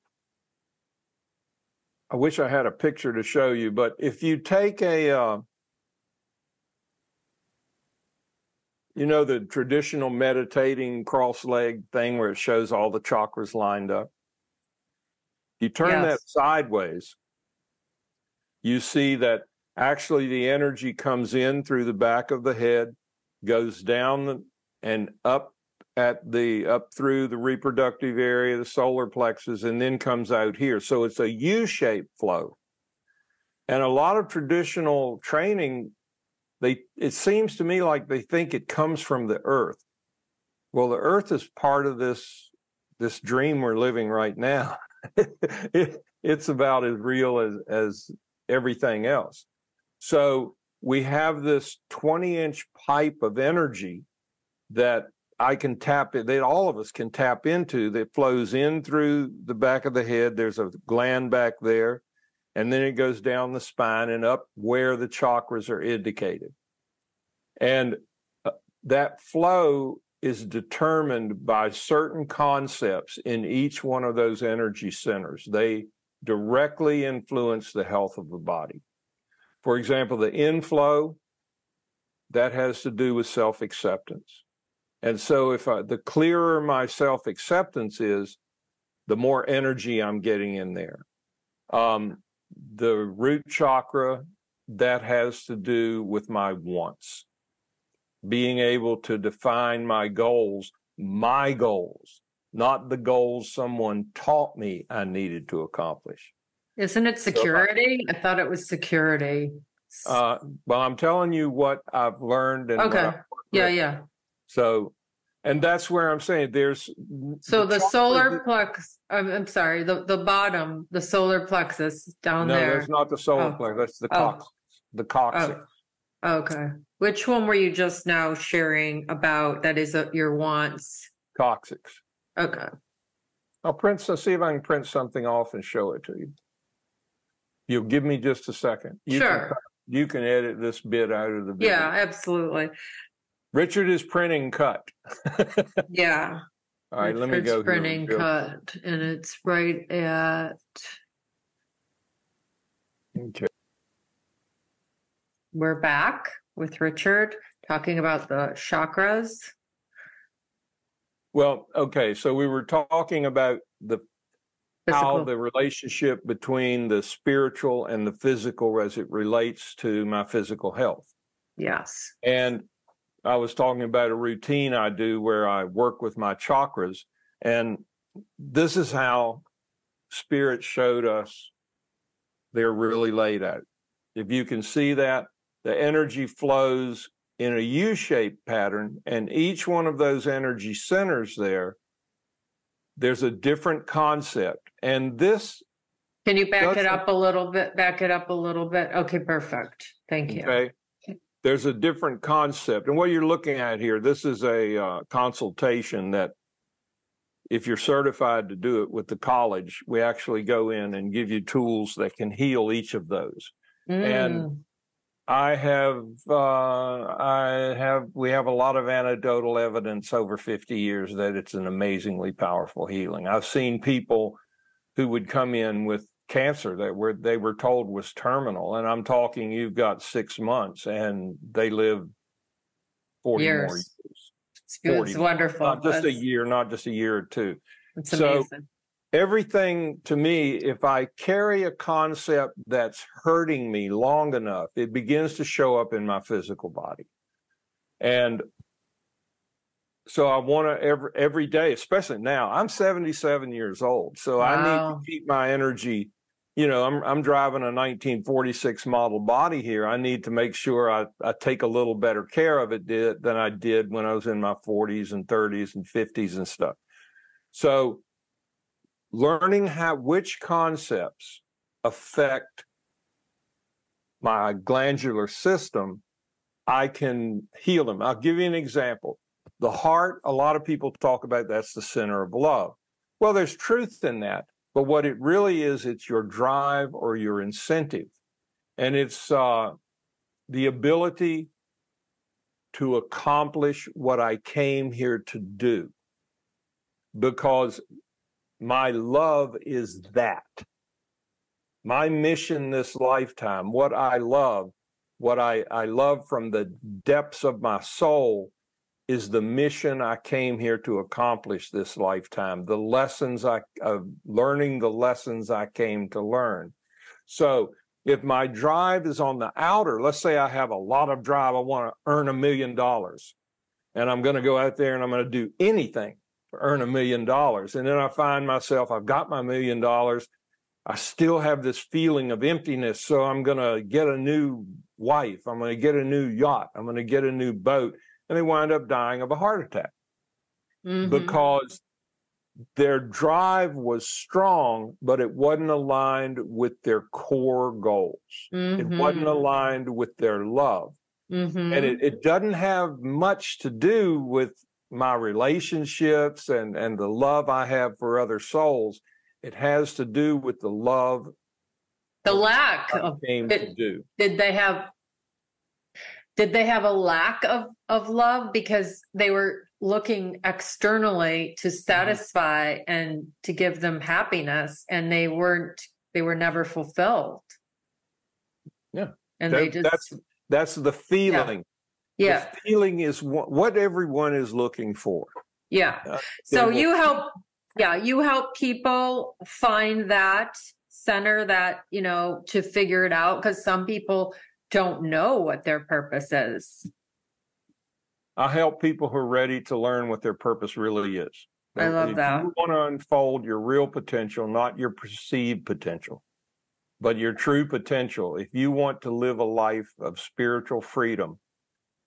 I wish I had a picture to show you, but if you take a uh, you know the traditional meditating cross leg thing where it shows all the chakras lined up. You turn yes. that sideways, you see that actually the energy comes in through the back of the head goes down and up at the up through the reproductive area, the solar plexus, and then comes out here. So it's a U-shaped flow. And a lot of traditional training, they it seems to me like they think it comes from the earth. Well, the earth is part of this this dream we're living right now. it, it's about as real as as everything else. So we have this 20 inch pipe of energy that I can tap it, that all of us can tap into that flows in through the back of the head. There's a gland back there, and then it goes down the spine and up where the chakras are indicated. And uh, that flow is determined by certain concepts in each one of those energy centers. They directly influence the health of the body. For example, the inflow, that has to do with self acceptance. And so, if I, the clearer my self acceptance is, the more energy I'm getting in there. Um, the root chakra, that has to do with my wants, being able to define my goals, my goals, not the goals someone taught me I needed to accomplish. Isn't it security? I thought it was security. Uh, well, I'm telling you what I've learned. And okay. Yeah, yeah. So, and that's where I'm saying there's. So the, the solar plexus. I'm, I'm, sorry. The the bottom, the solar plexus down no, there. No, that's not the solar oh. plexus. That's the oh. coccyx. The coccyx. Oh. Okay. Which one were you just now sharing about? That is a, your wants. Coccyx. Okay. I'll print. So see if I can print something off and show it to you. You'll give me just a second. You sure. Can, you can edit this bit out of the video. Yeah, absolutely. Richard is printing cut. yeah. All right, let me go. printing here. cut, and it's right at. Okay. We're back. with Richard talking about the chakras. Well, okay, so we were talking about the Physical. how the relationship between the spiritual and the physical as it relates to my physical health. Yes. And I was talking about a routine I do where I work with my chakras. And this is how spirit showed us they're really laid out. If you can see that, the energy flows in a U shaped pattern, and each one of those energy centers there, there's a different concept. And this, Can you back it up a little bit? Back it up a little bit. Okay, perfect. Thank you. okay, there's a different concept. And what you're looking at here, this is a uh, consultation that if you're certified to do it with the college, we actually go in and give you tools that can heal each of those. And Mm, I have, uh, I have, we have a lot of anecdotal evidence over 50 years that it's an amazingly powerful healing. I've seen people who would come in with cancer that were, they were told was terminal. And I'm talking, you've got six months and they live 40 more Years. years. it's, good. 40, it's wonderful. Not just a year, not just a year or two. It's So- amazing. everything to me, if I carry a concept that's hurting me long enough, it begins to show up in my physical body. And so I want to every every day, especially now. I'm 77 years old, so I need to keep my energy. You know, I'm I'm driving a 1946 model body here. I need to make sure I, I take a little better care of it than I did when I was in my 40s and 30s and 50s and stuff. So learning how which concepts affect my glandular system, I can heal them. I'll give you an example. The heart, a lot of people talk about that's the center of love. Well, there's truth in that, but what it really is, it's your drive or your incentive. And it's uh, the ability to accomplish what I came here to do. Because my love is that. My mission this lifetime, what I love, what I, I love from the depths of my soul is the mission I came here to accomplish this lifetime, the lessons I, of learning the lessons I came to learn. So if my drive is on the outer, let's say I have a lot of drive, I want to earn a million dollars and I'm going to go out there and I'm going to do anything to earn a million dollars. And then I find myself, I've got my million dollars. I still have this feeling of emptiness. So I'm going to get a new wife. I'm going to get a new yacht. I'm going to get a new boat. And they wind up dying of a heart attack Mhm. because their drive was strong, but it wasn't aligned with their core goals. It wasn't Mhm. aligned with their love. Mhm. And it, it doesn't have much to do with my relationships and, and the love I have for other souls. It has to do with the love the lack of it- did they have did they have a lack of of love because they were looking externally Mm-hmm. to satisfy and to give them happiness and they weren't they were never fulfilled Yeah. and That- they just that's that's the feeling. yeah The feeling is what, what everyone is looking for. yeah Uh, so they will- you help yeah you help people find that center that you know to figure it out because some people don't know what their purpose is I help people who are ready to learn what their purpose really is. I love if that. You want to unfold your real potential, not your perceived potential, but your true potential. If you want to live a life of spiritual freedom,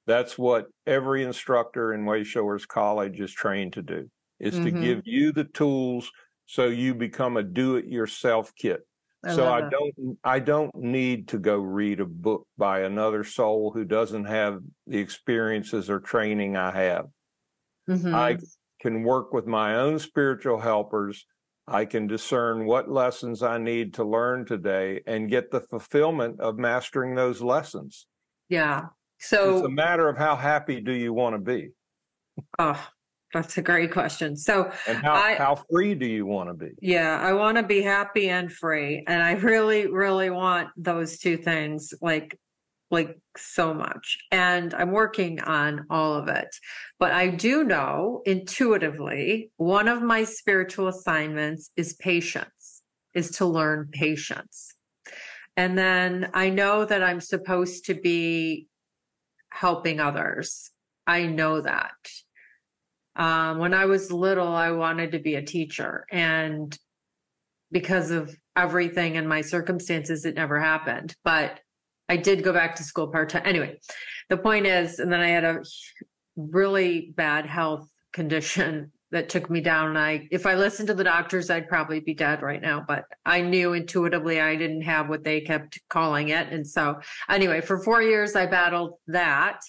that's what every instructor in Wayshowers College is trained to do, is to Mhm. give you the tools so you become a do-it-yourself kit. So I that. don't I don't need to go read a book by another soul who doesn't have the experiences or training I have. Mhm. I can work with my own spiritual helpers. I can discern what lessons I need to learn today and get the fulfillment of mastering those lessons. Yeah. So it's a matter of how happy do you want to be oh, that's a great question. So, and how, I- how free do you want to be? yeah, I want to be happy and free. And I really, really want those two things like like so much. And I'm working on all of it. But I do know intuitively one of my spiritual assignments is patience, is to learn patience. And then I know that I'm supposed to be helping others. I know that. Um, when I was little, I wanted to be a teacher. And because of everything and my circumstances, it never happened. But I did go back to school part time. Anyway, the point is, and then I had a really bad health condition that took me down. And I, if I listened to the doctors, I'd probably be dead right now. But I knew intuitively I didn't have what they kept calling it. And so, anyway, for four years, I battled that.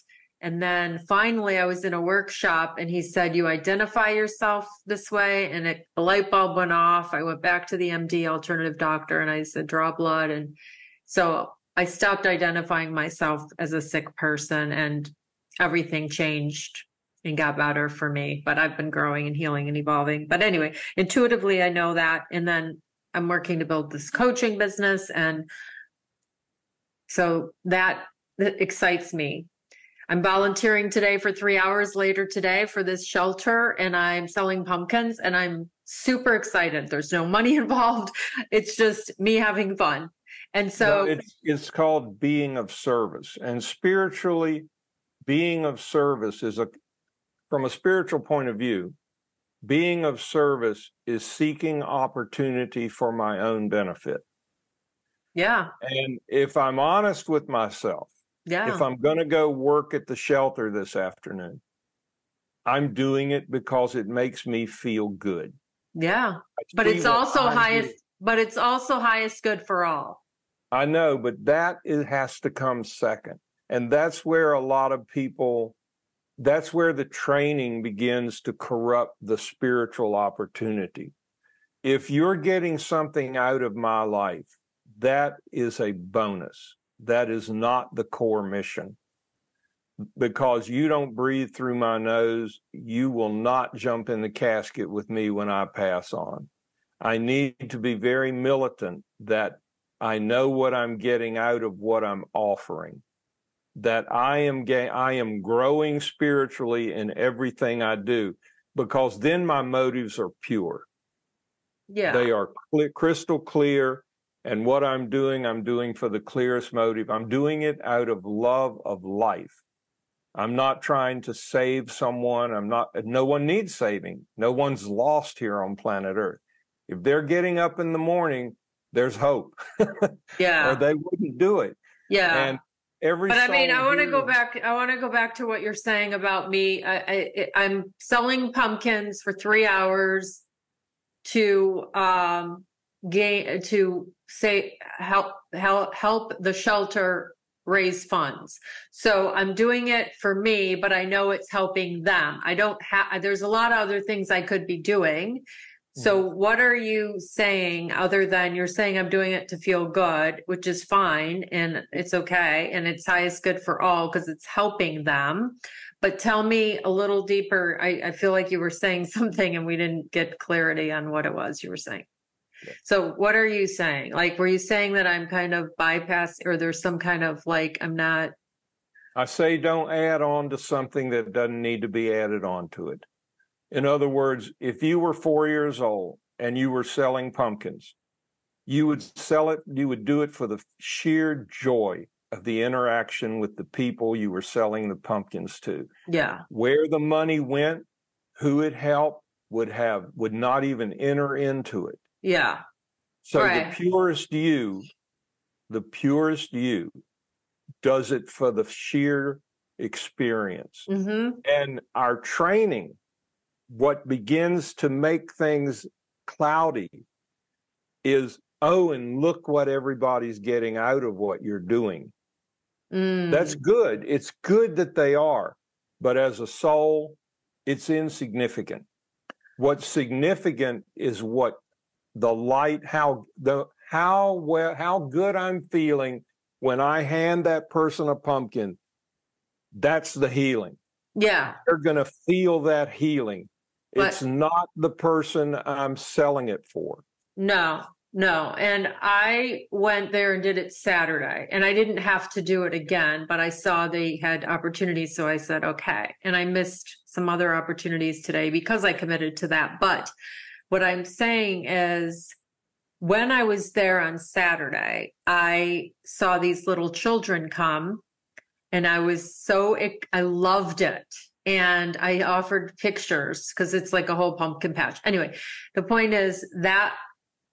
And then finally, I was in a workshop and he said, You identify yourself this way. And it, a light bulb went off. I went back to the MD alternative doctor and I said, Draw blood. And so I stopped identifying myself as a sick person and everything changed and got better for me. But I've been growing and healing and evolving. But anyway, intuitively, I know that. And then I'm working to build this coaching business. And so that, that excites me. I'm volunteering today for three hours later today for this shelter, and I'm selling pumpkins, and I'm super excited. There's no money involved. It's just me having fun. And so no, it's, it's called being of service. And spiritually, being of service is a, from a spiritual point of view, being of service is seeking opportunity for my own benefit. Yeah. And if I'm honest with myself, yeah. if I'm going to go work at the shelter this afternoon, I'm doing it because it makes me feel good. Yeah. But it's also highest, but it's also highest good for all. I know, but that it has to come second. And that's where a lot of people, that's where the training begins to corrupt the spiritual opportunity. If you're getting something out of my life, that is a bonus. That is not the core mission. Because you don't breathe through my nose, you will not jump in the casket with me when I pass on. I need to be very militant that I know what I'm getting out of what I'm offering. That I am ga- I am growing spiritually in everything I do because then my motives are pure. Yeah. They are cl- crystal clear and what I'm doing I'm doing for the clearest motive. I'm doing it out of love of life. I'm not trying to save someone. I'm not no one needs saving. No one's lost here on planet Earth. If they're getting up in the morning there's hope. yeah. or they wouldn't do it. Yeah. And every but I mean, I want to go back. I want to go back to what you're saying about me. I, I, I'm selling pumpkins for three hours to um gain to say help help help the shelter raise funds. So I'm doing it for me, but I know it's helping them. I don't have, there's a lot of other things I could be doing. So mm-hmm. what are you saying other than you're saying I'm doing it to feel good, which is fine and it's okay and it's highest good for all because it's helping them. But tell me a little deeper. I, I, feel like you were saying something and we didn't get clarity on what it was you were saying. Yeah. So what are you saying? Like were you saying that I'm kind of bypass or there's some kind of like I'm not I say don't add on to something that doesn't need to be added on to it. In other words, if you were four years old and you were selling pumpkins, you would sell it, you would do it for the sheer joy of the interaction with the people you were selling the pumpkins to. Yeah. Where the money went, who it helped would have would not even enter into it. Yeah. So right. the purest you, the purest you does it for the sheer experience. Mm-hmm. And our training what begins to make things cloudy is oh and look what everybody's getting out of what you're doing mm. that's good it's good that they are but as a soul it's insignificant what's significant is what the light how the how well how good i'm feeling when i hand that person a pumpkin that's the healing yeah they're going to feel that healing but, it's not the person I'm selling it for. No, no. And I went there and did it Saturday, and I didn't have to do it again, but I saw they had opportunities. So I said, okay. And I missed some other opportunities today because I committed to that. But what I'm saying is, when I was there on Saturday, I saw these little children come and I was so, I loved it. And I offered pictures because it's like a whole pumpkin patch. Anyway, the point is that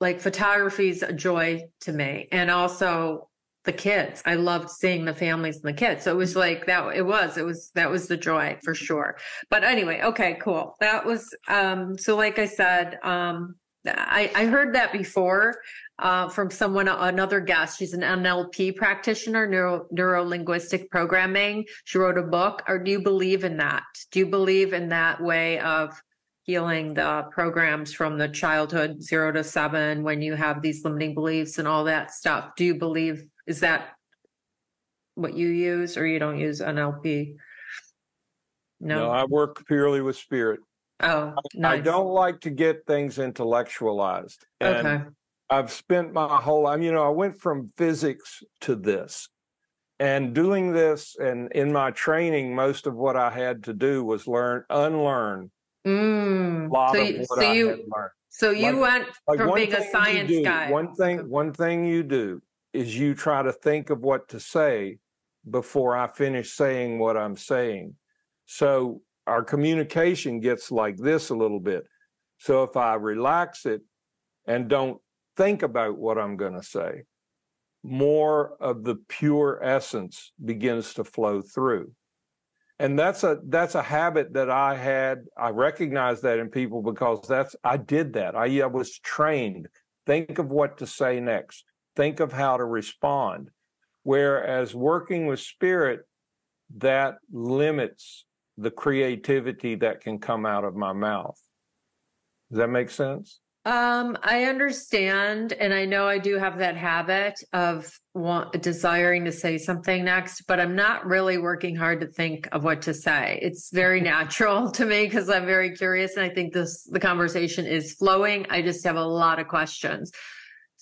like photography is a joy to me. And also the kids. I loved seeing the families and the kids. So it was like that it was, it was that was the joy for sure. But anyway, okay, cool. That was um so like I said, um I, I heard that before uh, from someone, another guest. She's an NLP practitioner, neuro, neuro linguistic programming. She wrote a book. Or do you believe in that? Do you believe in that way of healing the programs from the childhood zero to seven when you have these limiting beliefs and all that stuff? Do you believe is that what you use, or you don't use NLP? No, no I work purely with spirit. Oh, nice. I don't like to get things intellectualized. And okay. I've spent my whole I mean, you know, I went from physics to this. And doing this and in my training, most of what I had to do was learn, unlearn mm. a lot so you, of what so I you, had learned. So you like, went like from being a science do, guy. One thing, one thing you do is you try to think of what to say before I finish saying what I'm saying. So our communication gets like this a little bit. So if I relax it and don't think about what I'm going to say, more of the pure essence begins to flow through. And that's a that's a habit that I had. I recognize that in people because that's I did that. I, I was trained. Think of what to say next. Think of how to respond. Whereas working with spirit, that limits the creativity that can come out of my mouth. Does that make sense? Um, I understand, and I know I do have that habit of want, desiring to say something next, but I'm not really working hard to think of what to say. It's very natural to me because I'm very curious, and I think this the conversation is flowing. I just have a lot of questions.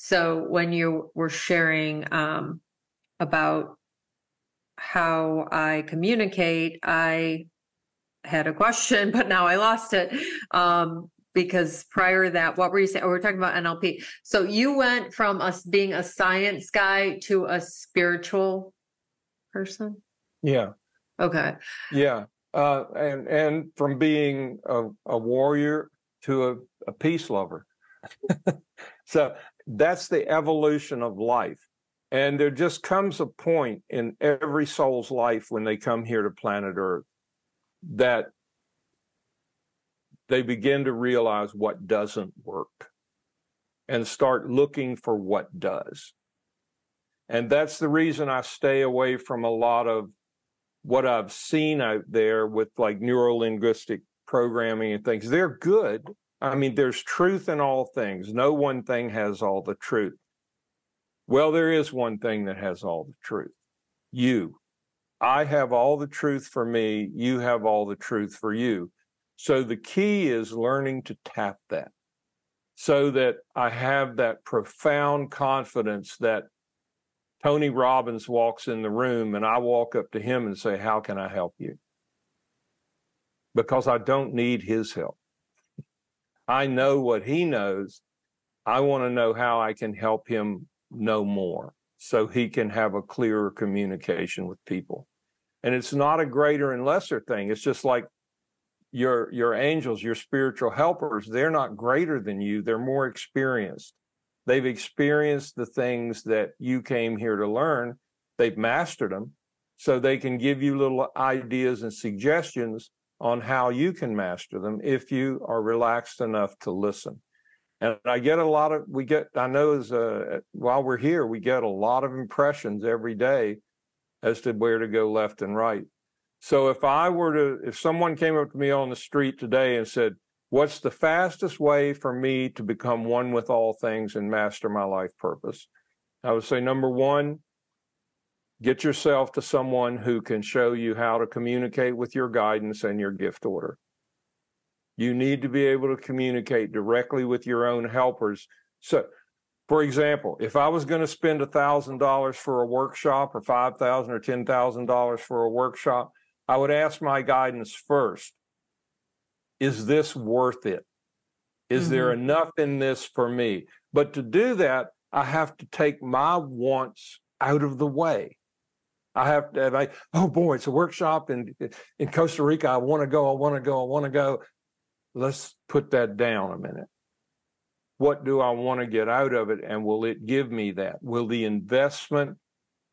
So when you were sharing um, about how I communicate, I had a question, but now I lost it. Um, because prior to that, what were you saying? Oh, we're talking about NLP. So you went from us being a science guy to a spiritual person? Yeah. Okay. Yeah. Uh, and and from being a, a warrior to a, a peace lover. so that's the evolution of life. And there just comes a point in every soul's life when they come here to planet Earth that they begin to realize what doesn't work and start looking for what does. And that's the reason I stay away from a lot of what I've seen out there with like neuro linguistic programming and things. They're good. I mean, there's truth in all things. No one thing has all the truth. Well, there is one thing that has all the truth you. I have all the truth for me. You have all the truth for you. So the key is learning to tap that so that I have that profound confidence that Tony Robbins walks in the room and I walk up to him and say, How can I help you? Because I don't need his help. I know what he knows. I want to know how I can help him know more so he can have a clearer communication with people. And it's not a greater and lesser thing. It's just like your your angels, your spiritual helpers, they're not greater than you. They're more experienced. They've experienced the things that you came here to learn. They've mastered them. So they can give you little ideas and suggestions on how you can master them if you are relaxed enough to listen. And I get a lot of, we get, I know as, uh, while we're here, we get a lot of impressions every day as to where to go left and right. So if I were to, if someone came up to me on the street today and said, what's the fastest way for me to become one with all things and master my life purpose? I would say number one, get yourself to someone who can show you how to communicate with your guidance and your gift order. You need to be able to communicate directly with your own helpers. So For example, if I was going to spend $1,000 for a workshop or 5,000 or $10,000 for a workshop, I would ask my guidance first Is this worth it? Is mm-hmm. there enough in this for me? But to do that, I have to take my wants out of the way. I have to, like, oh boy, it's a workshop in in Costa Rica. I want to go. I want to go. I want to go. Let's put that down a minute. What do I want to get out of it, and will it give me that? Will the investment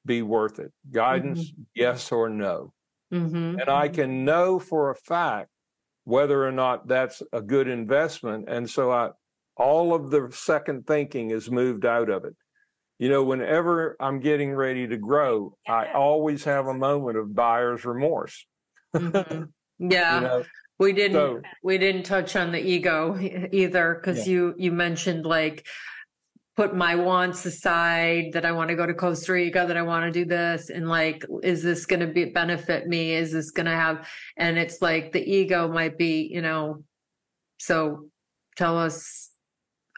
be worth it? Guidance, mm-hmm. yes or no. Mm-hmm. And I can know for a fact whether or not that's a good investment. And so I, all of the second thinking is moved out of it you know, whenever I'm getting ready to grow, I always have a moment of buyer's remorse. mm-hmm. Yeah. You know? We didn't so, we didn't touch on the ego either because yeah. you you mentioned like put my wants aside that I want to go to Costa Rica that I want to do this and like is this going to be benefit me is this going to have and it's like the ego might be you know so tell us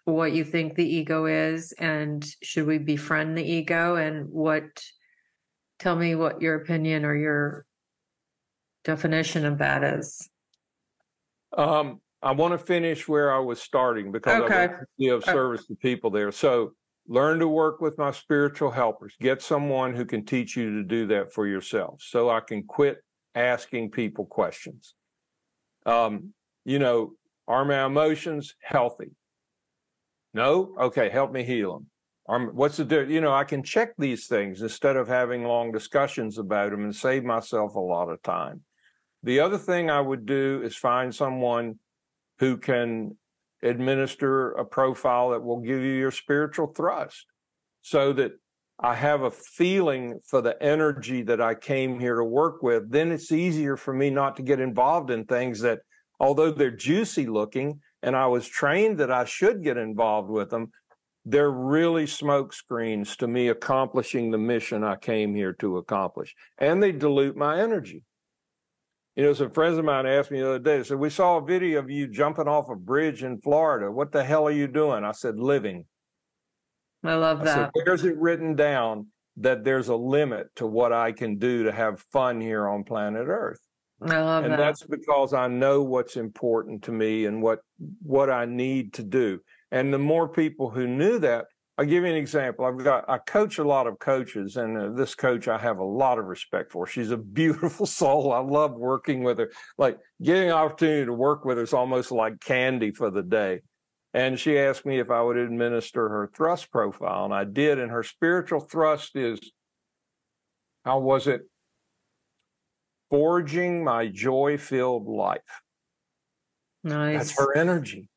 what you think the ego is and should we befriend the ego? And what tell me what your opinion or your definition of that is. Um i want to finish where i was starting because okay. i want to be of service to people there. So learn to work with my spiritual helpers. Get someone who can teach you to do that for yourself so i can quit asking people questions. Um you know are my emotions healthy no? Okay, help me heal them. What's the difference? You know, I can check these things instead of having long discussions about them and save myself a lot of time. The other thing I would do is find someone who can administer a profile that will give you your spiritual thrust so that I have a feeling for the energy that I came here to work with. Then it's easier for me not to get involved in things that, although they're juicy looking, and I was trained that I should get involved with them, they're really smoke screens to me accomplishing the mission I came here to accomplish. And they dilute my energy. You know, some friends of mine asked me the other day, they said, We saw a video of you jumping off a bridge in Florida. What the hell are you doing? I said, Living. I love that. I said, Where's it written down that there's a limit to what I can do to have fun here on planet Earth? I love and that. that's because I know what's important to me and what what I need to do. And the more people who knew that, I'll give you an example. I've got I coach a lot of coaches, and uh, this coach I have a lot of respect for. She's a beautiful soul. I love working with her. Like getting an opportunity to work with her is almost like candy for the day. And she asked me if I would administer her thrust profile, and I did. And her spiritual thrust is, how was it? Forging my joy filled life. Nice. That's her energy.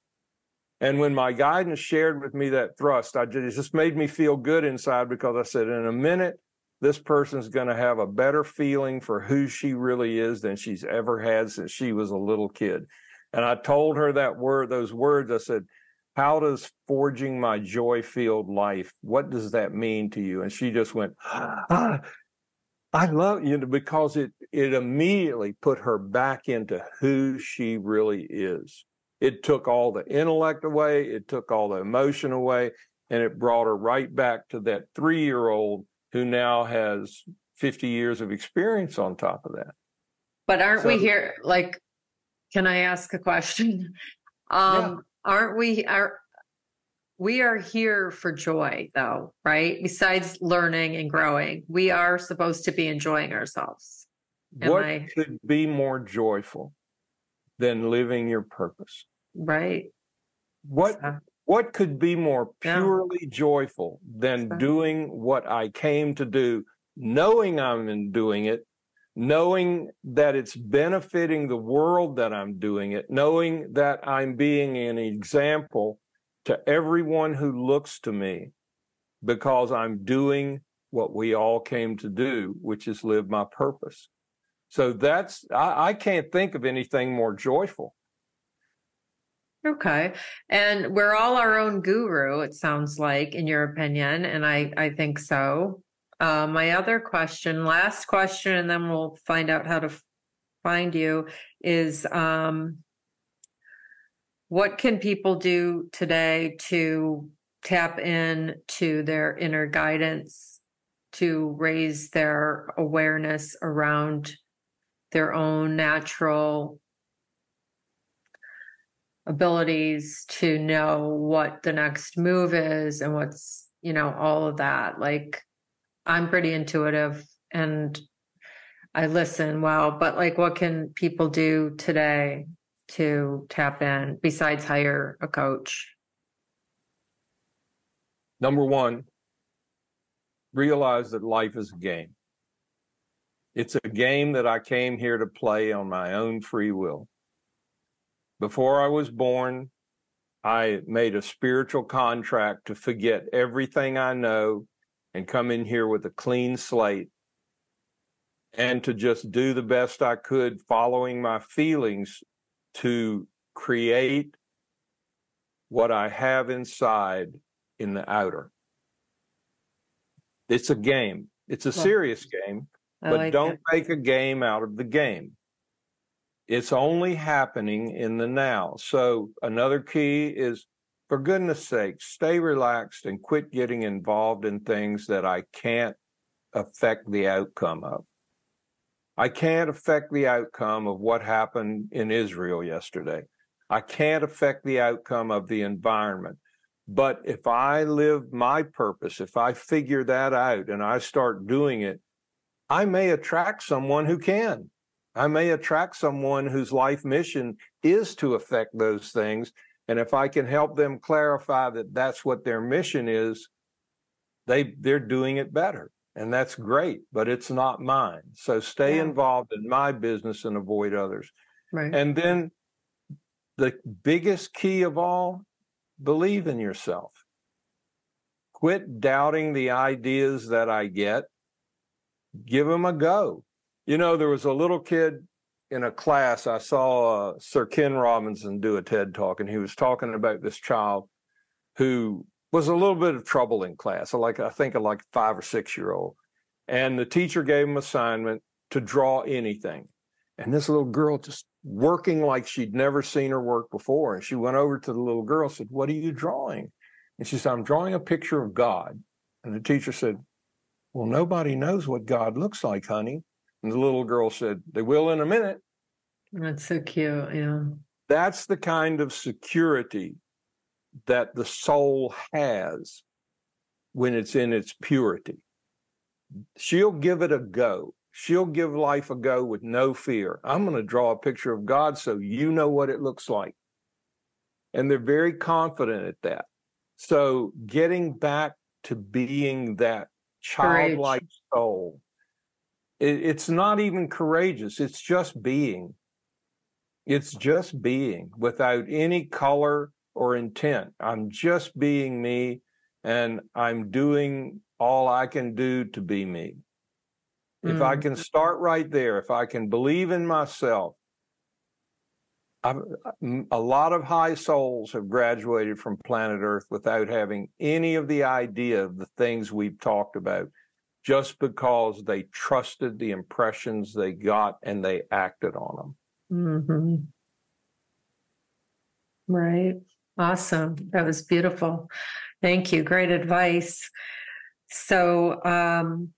And when my guidance shared with me that thrust, I just, it just made me feel good inside because I said, in a minute, this person's going to have a better feeling for who she really is than she's ever had since she was a little kid. And I told her that word, those words. I said, how does forging my joy filled life, what does that mean to you? And she just went, ah, I love you know because it it immediately put her back into who she really is. It took all the intellect away, it took all the emotion away, and it brought her right back to that three year old who now has 50 years of experience on top of that. But aren't so, we here like can I ask a question? Um yeah. aren't we are we are here for joy though right besides learning and growing we are supposed to be enjoying ourselves Am what I... could be more joyful than living your purpose right what so, what could be more purely yeah. joyful than so. doing what i came to do knowing i'm in doing it knowing that it's benefiting the world that i'm doing it knowing that i'm being an example to everyone who looks to me because I'm doing what we all came to do, which is live my purpose. So that's, I, I can't think of anything more joyful. Okay. And we're all our own guru, it sounds like, in your opinion. And I, I think so. Uh, my other question, last question, and then we'll find out how to find you is um, what can people do today to tap in to their inner guidance to raise their awareness around their own natural abilities to know what the next move is and what's you know all of that? Like i'm pretty intuitive and i listen well but like what can people do today to tap in besides hire a coach? Number one realize that life is a game. It's a game that i came here to play on my own free will. Before I was born, I made a spiritual contract to forget everything I know and come in here with a clean slate and to just do the best I could following my feelings to create what I have inside in the outer. It's a game. It's a serious game, but like don't it. make a game out of the game. It's only happening in the now. So another key is for goodness sake, stay relaxed and quit getting involved in things that I can't affect the outcome of. I can't affect the outcome of what happened in Israel yesterday. I can't affect the outcome of the environment. But if I live my purpose, if I figure that out and I start doing it, I may attract someone who can. I may attract someone whose life mission is to affect those things. And if I can help them clarify that that's what their mission is, they they're doing it better. And that's great, but it's not mine. So stay yeah. involved in my business and avoid others. Right. And then the biggest key of all, believe in yourself. Quit doubting the ideas that I get. Give them a go you know, there was a little kid in a class. I saw uh, Sir Ken Robinson do a TED talk, and he was talking about this child who was a little bit of trouble in class, like I think like five or six year old. And the teacher gave him assignment to draw anything. And this little girl just working like she'd never seen her work before. And she went over to the little girl said, What are you drawing? And she said, I'm drawing a picture of God. And the teacher said, Well, nobody knows what God looks like, honey. And the little girl said, They will in a minute. That's so cute. Yeah. That's the kind of security that the soul has when it's in its purity. She'll give it a go. She'll give life a go with no fear. I'm going to draw a picture of God so you know what it looks like. And they're very confident at that. So getting back to being that childlike Courage. soul it, it's not even courageous. It's just being. It's just being without any color or intent. I'm just being me and I'm doing all I can do to be me. Mm. If I mm. can start right there, if I can believe in myself, I've, a lot of high souls have graduated from planet Earth without having any of the idea of the things we've talked about just because they trusted the impressions they got and they acted on them. Mm-hmm. Right. Awesome. That was beautiful. Thank you. Great advice. So, um,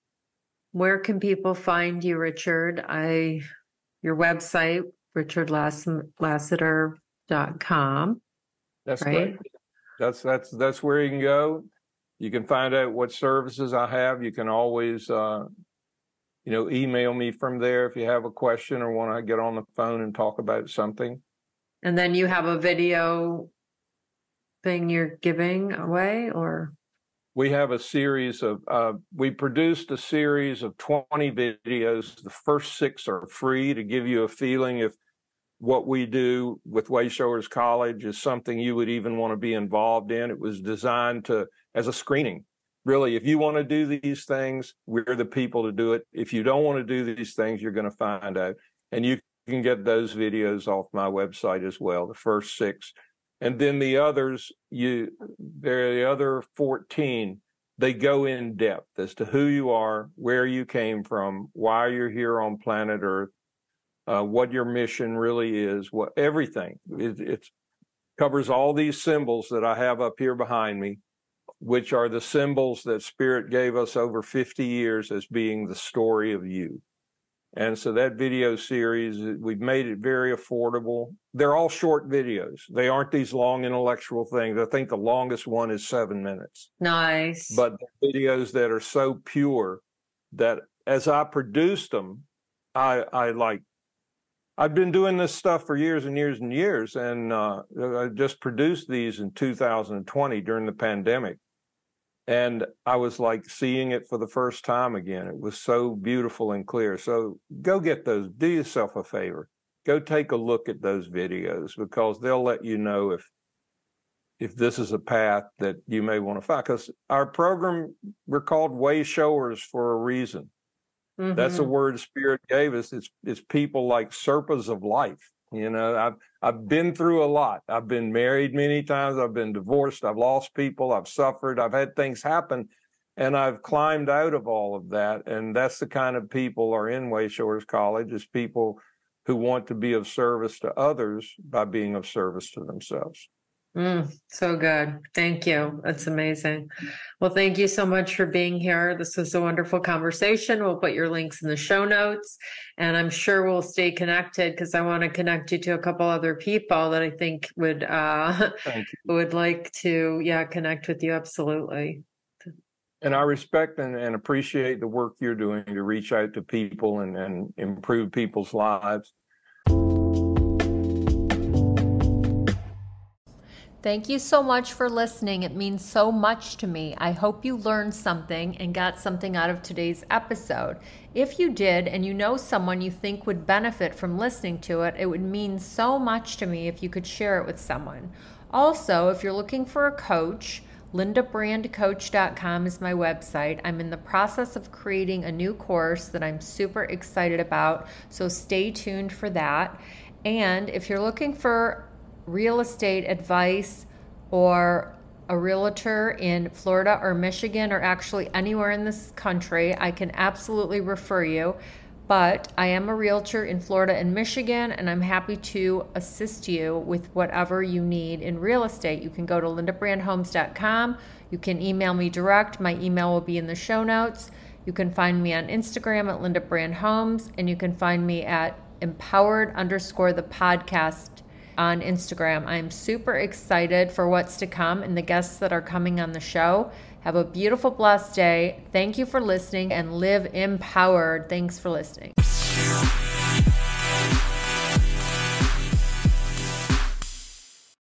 where can people find you, Richard? I, your website, richardlassiter.com. That's right. Great. That's that's that's where you can go you can find out what services I have. You can always, uh, you know, email me from there if you have a question or want to get on the phone and talk about something. And then you have a video thing you're giving away or? We have a series of, uh, we produced a series of 20 videos. The first six are free to give you a feeling if what we do with Wayshowers College is something you would even want to be involved in. It was designed to as a screening. Really, if you want to do these things, we're the people to do it. If you don't want to do these things, you're going to find out. And you can get those videos off my website as well, the first six. And then the others, you there the other 14, they go in depth as to who you are, where you came from, why you're here on planet Earth, uh, what your mission really is, what everything. It, it covers all these symbols that I have up here behind me which are the symbols that Spirit gave us over 50 years as being the story of you. And so that video series, we've made it very affordable. They're all short videos. They aren't these long intellectual things. I think the longest one is seven minutes. Nice. But videos that are so pure that as I produced them, I, I like, I've been doing this stuff for years and years and years. And uh, I just produced these in 2020 during the pandemic and I was like seeing it for the first time again. It was so beautiful and clear. So go get those. Do yourself a favor. Go take a look at those videos because they'll let you know if if this is a path that you may want to find. Because our program we're called way showers for a reason. Mm-hmm. That's a word Spirit gave us. It's it's people like Sherpas of life. You know, I've I've been through a lot. I've been married many times. I've been divorced. I've lost people. I've suffered. I've had things happen, and I've climbed out of all of that. And that's the kind of people are in Wayshowers College is people who want to be of service to others by being of service to themselves. Mm, so good. Thank you. That's amazing. Well, thank you so much for being here. This was a wonderful conversation. We'll put your links in the show notes and I'm sure we'll stay connected because I want to connect you to a couple other people that I think would uh would like to yeah, connect with you absolutely. And I respect and, and appreciate the work you're doing to reach out to people and, and improve people's lives. Thank you so much for listening. It means so much to me. I hope you learned something and got something out of today's episode. If you did and you know someone you think would benefit from listening to it, it would mean so much to me if you could share it with someone. Also, if you're looking for a coach, lindabrandcoach.com is my website. I'm in the process of creating a new course that I'm super excited about, so stay tuned for that. And if you're looking for real estate advice or a realtor in Florida or Michigan or actually anywhere in this country, I can absolutely refer you. But I am a realtor in Florida and Michigan, and I'm happy to assist you with whatever you need in real estate. You can go to lindabrandhomes.com. You can email me direct. My email will be in the show notes. You can find me on Instagram at Linda Brand Homes, and you can find me at empowered underscore the podcast on Instagram. I'm super excited for what's to come and the guests that are coming on the show. Have a beautiful, blessed day. Thank you for listening and live empowered. Thanks for listening.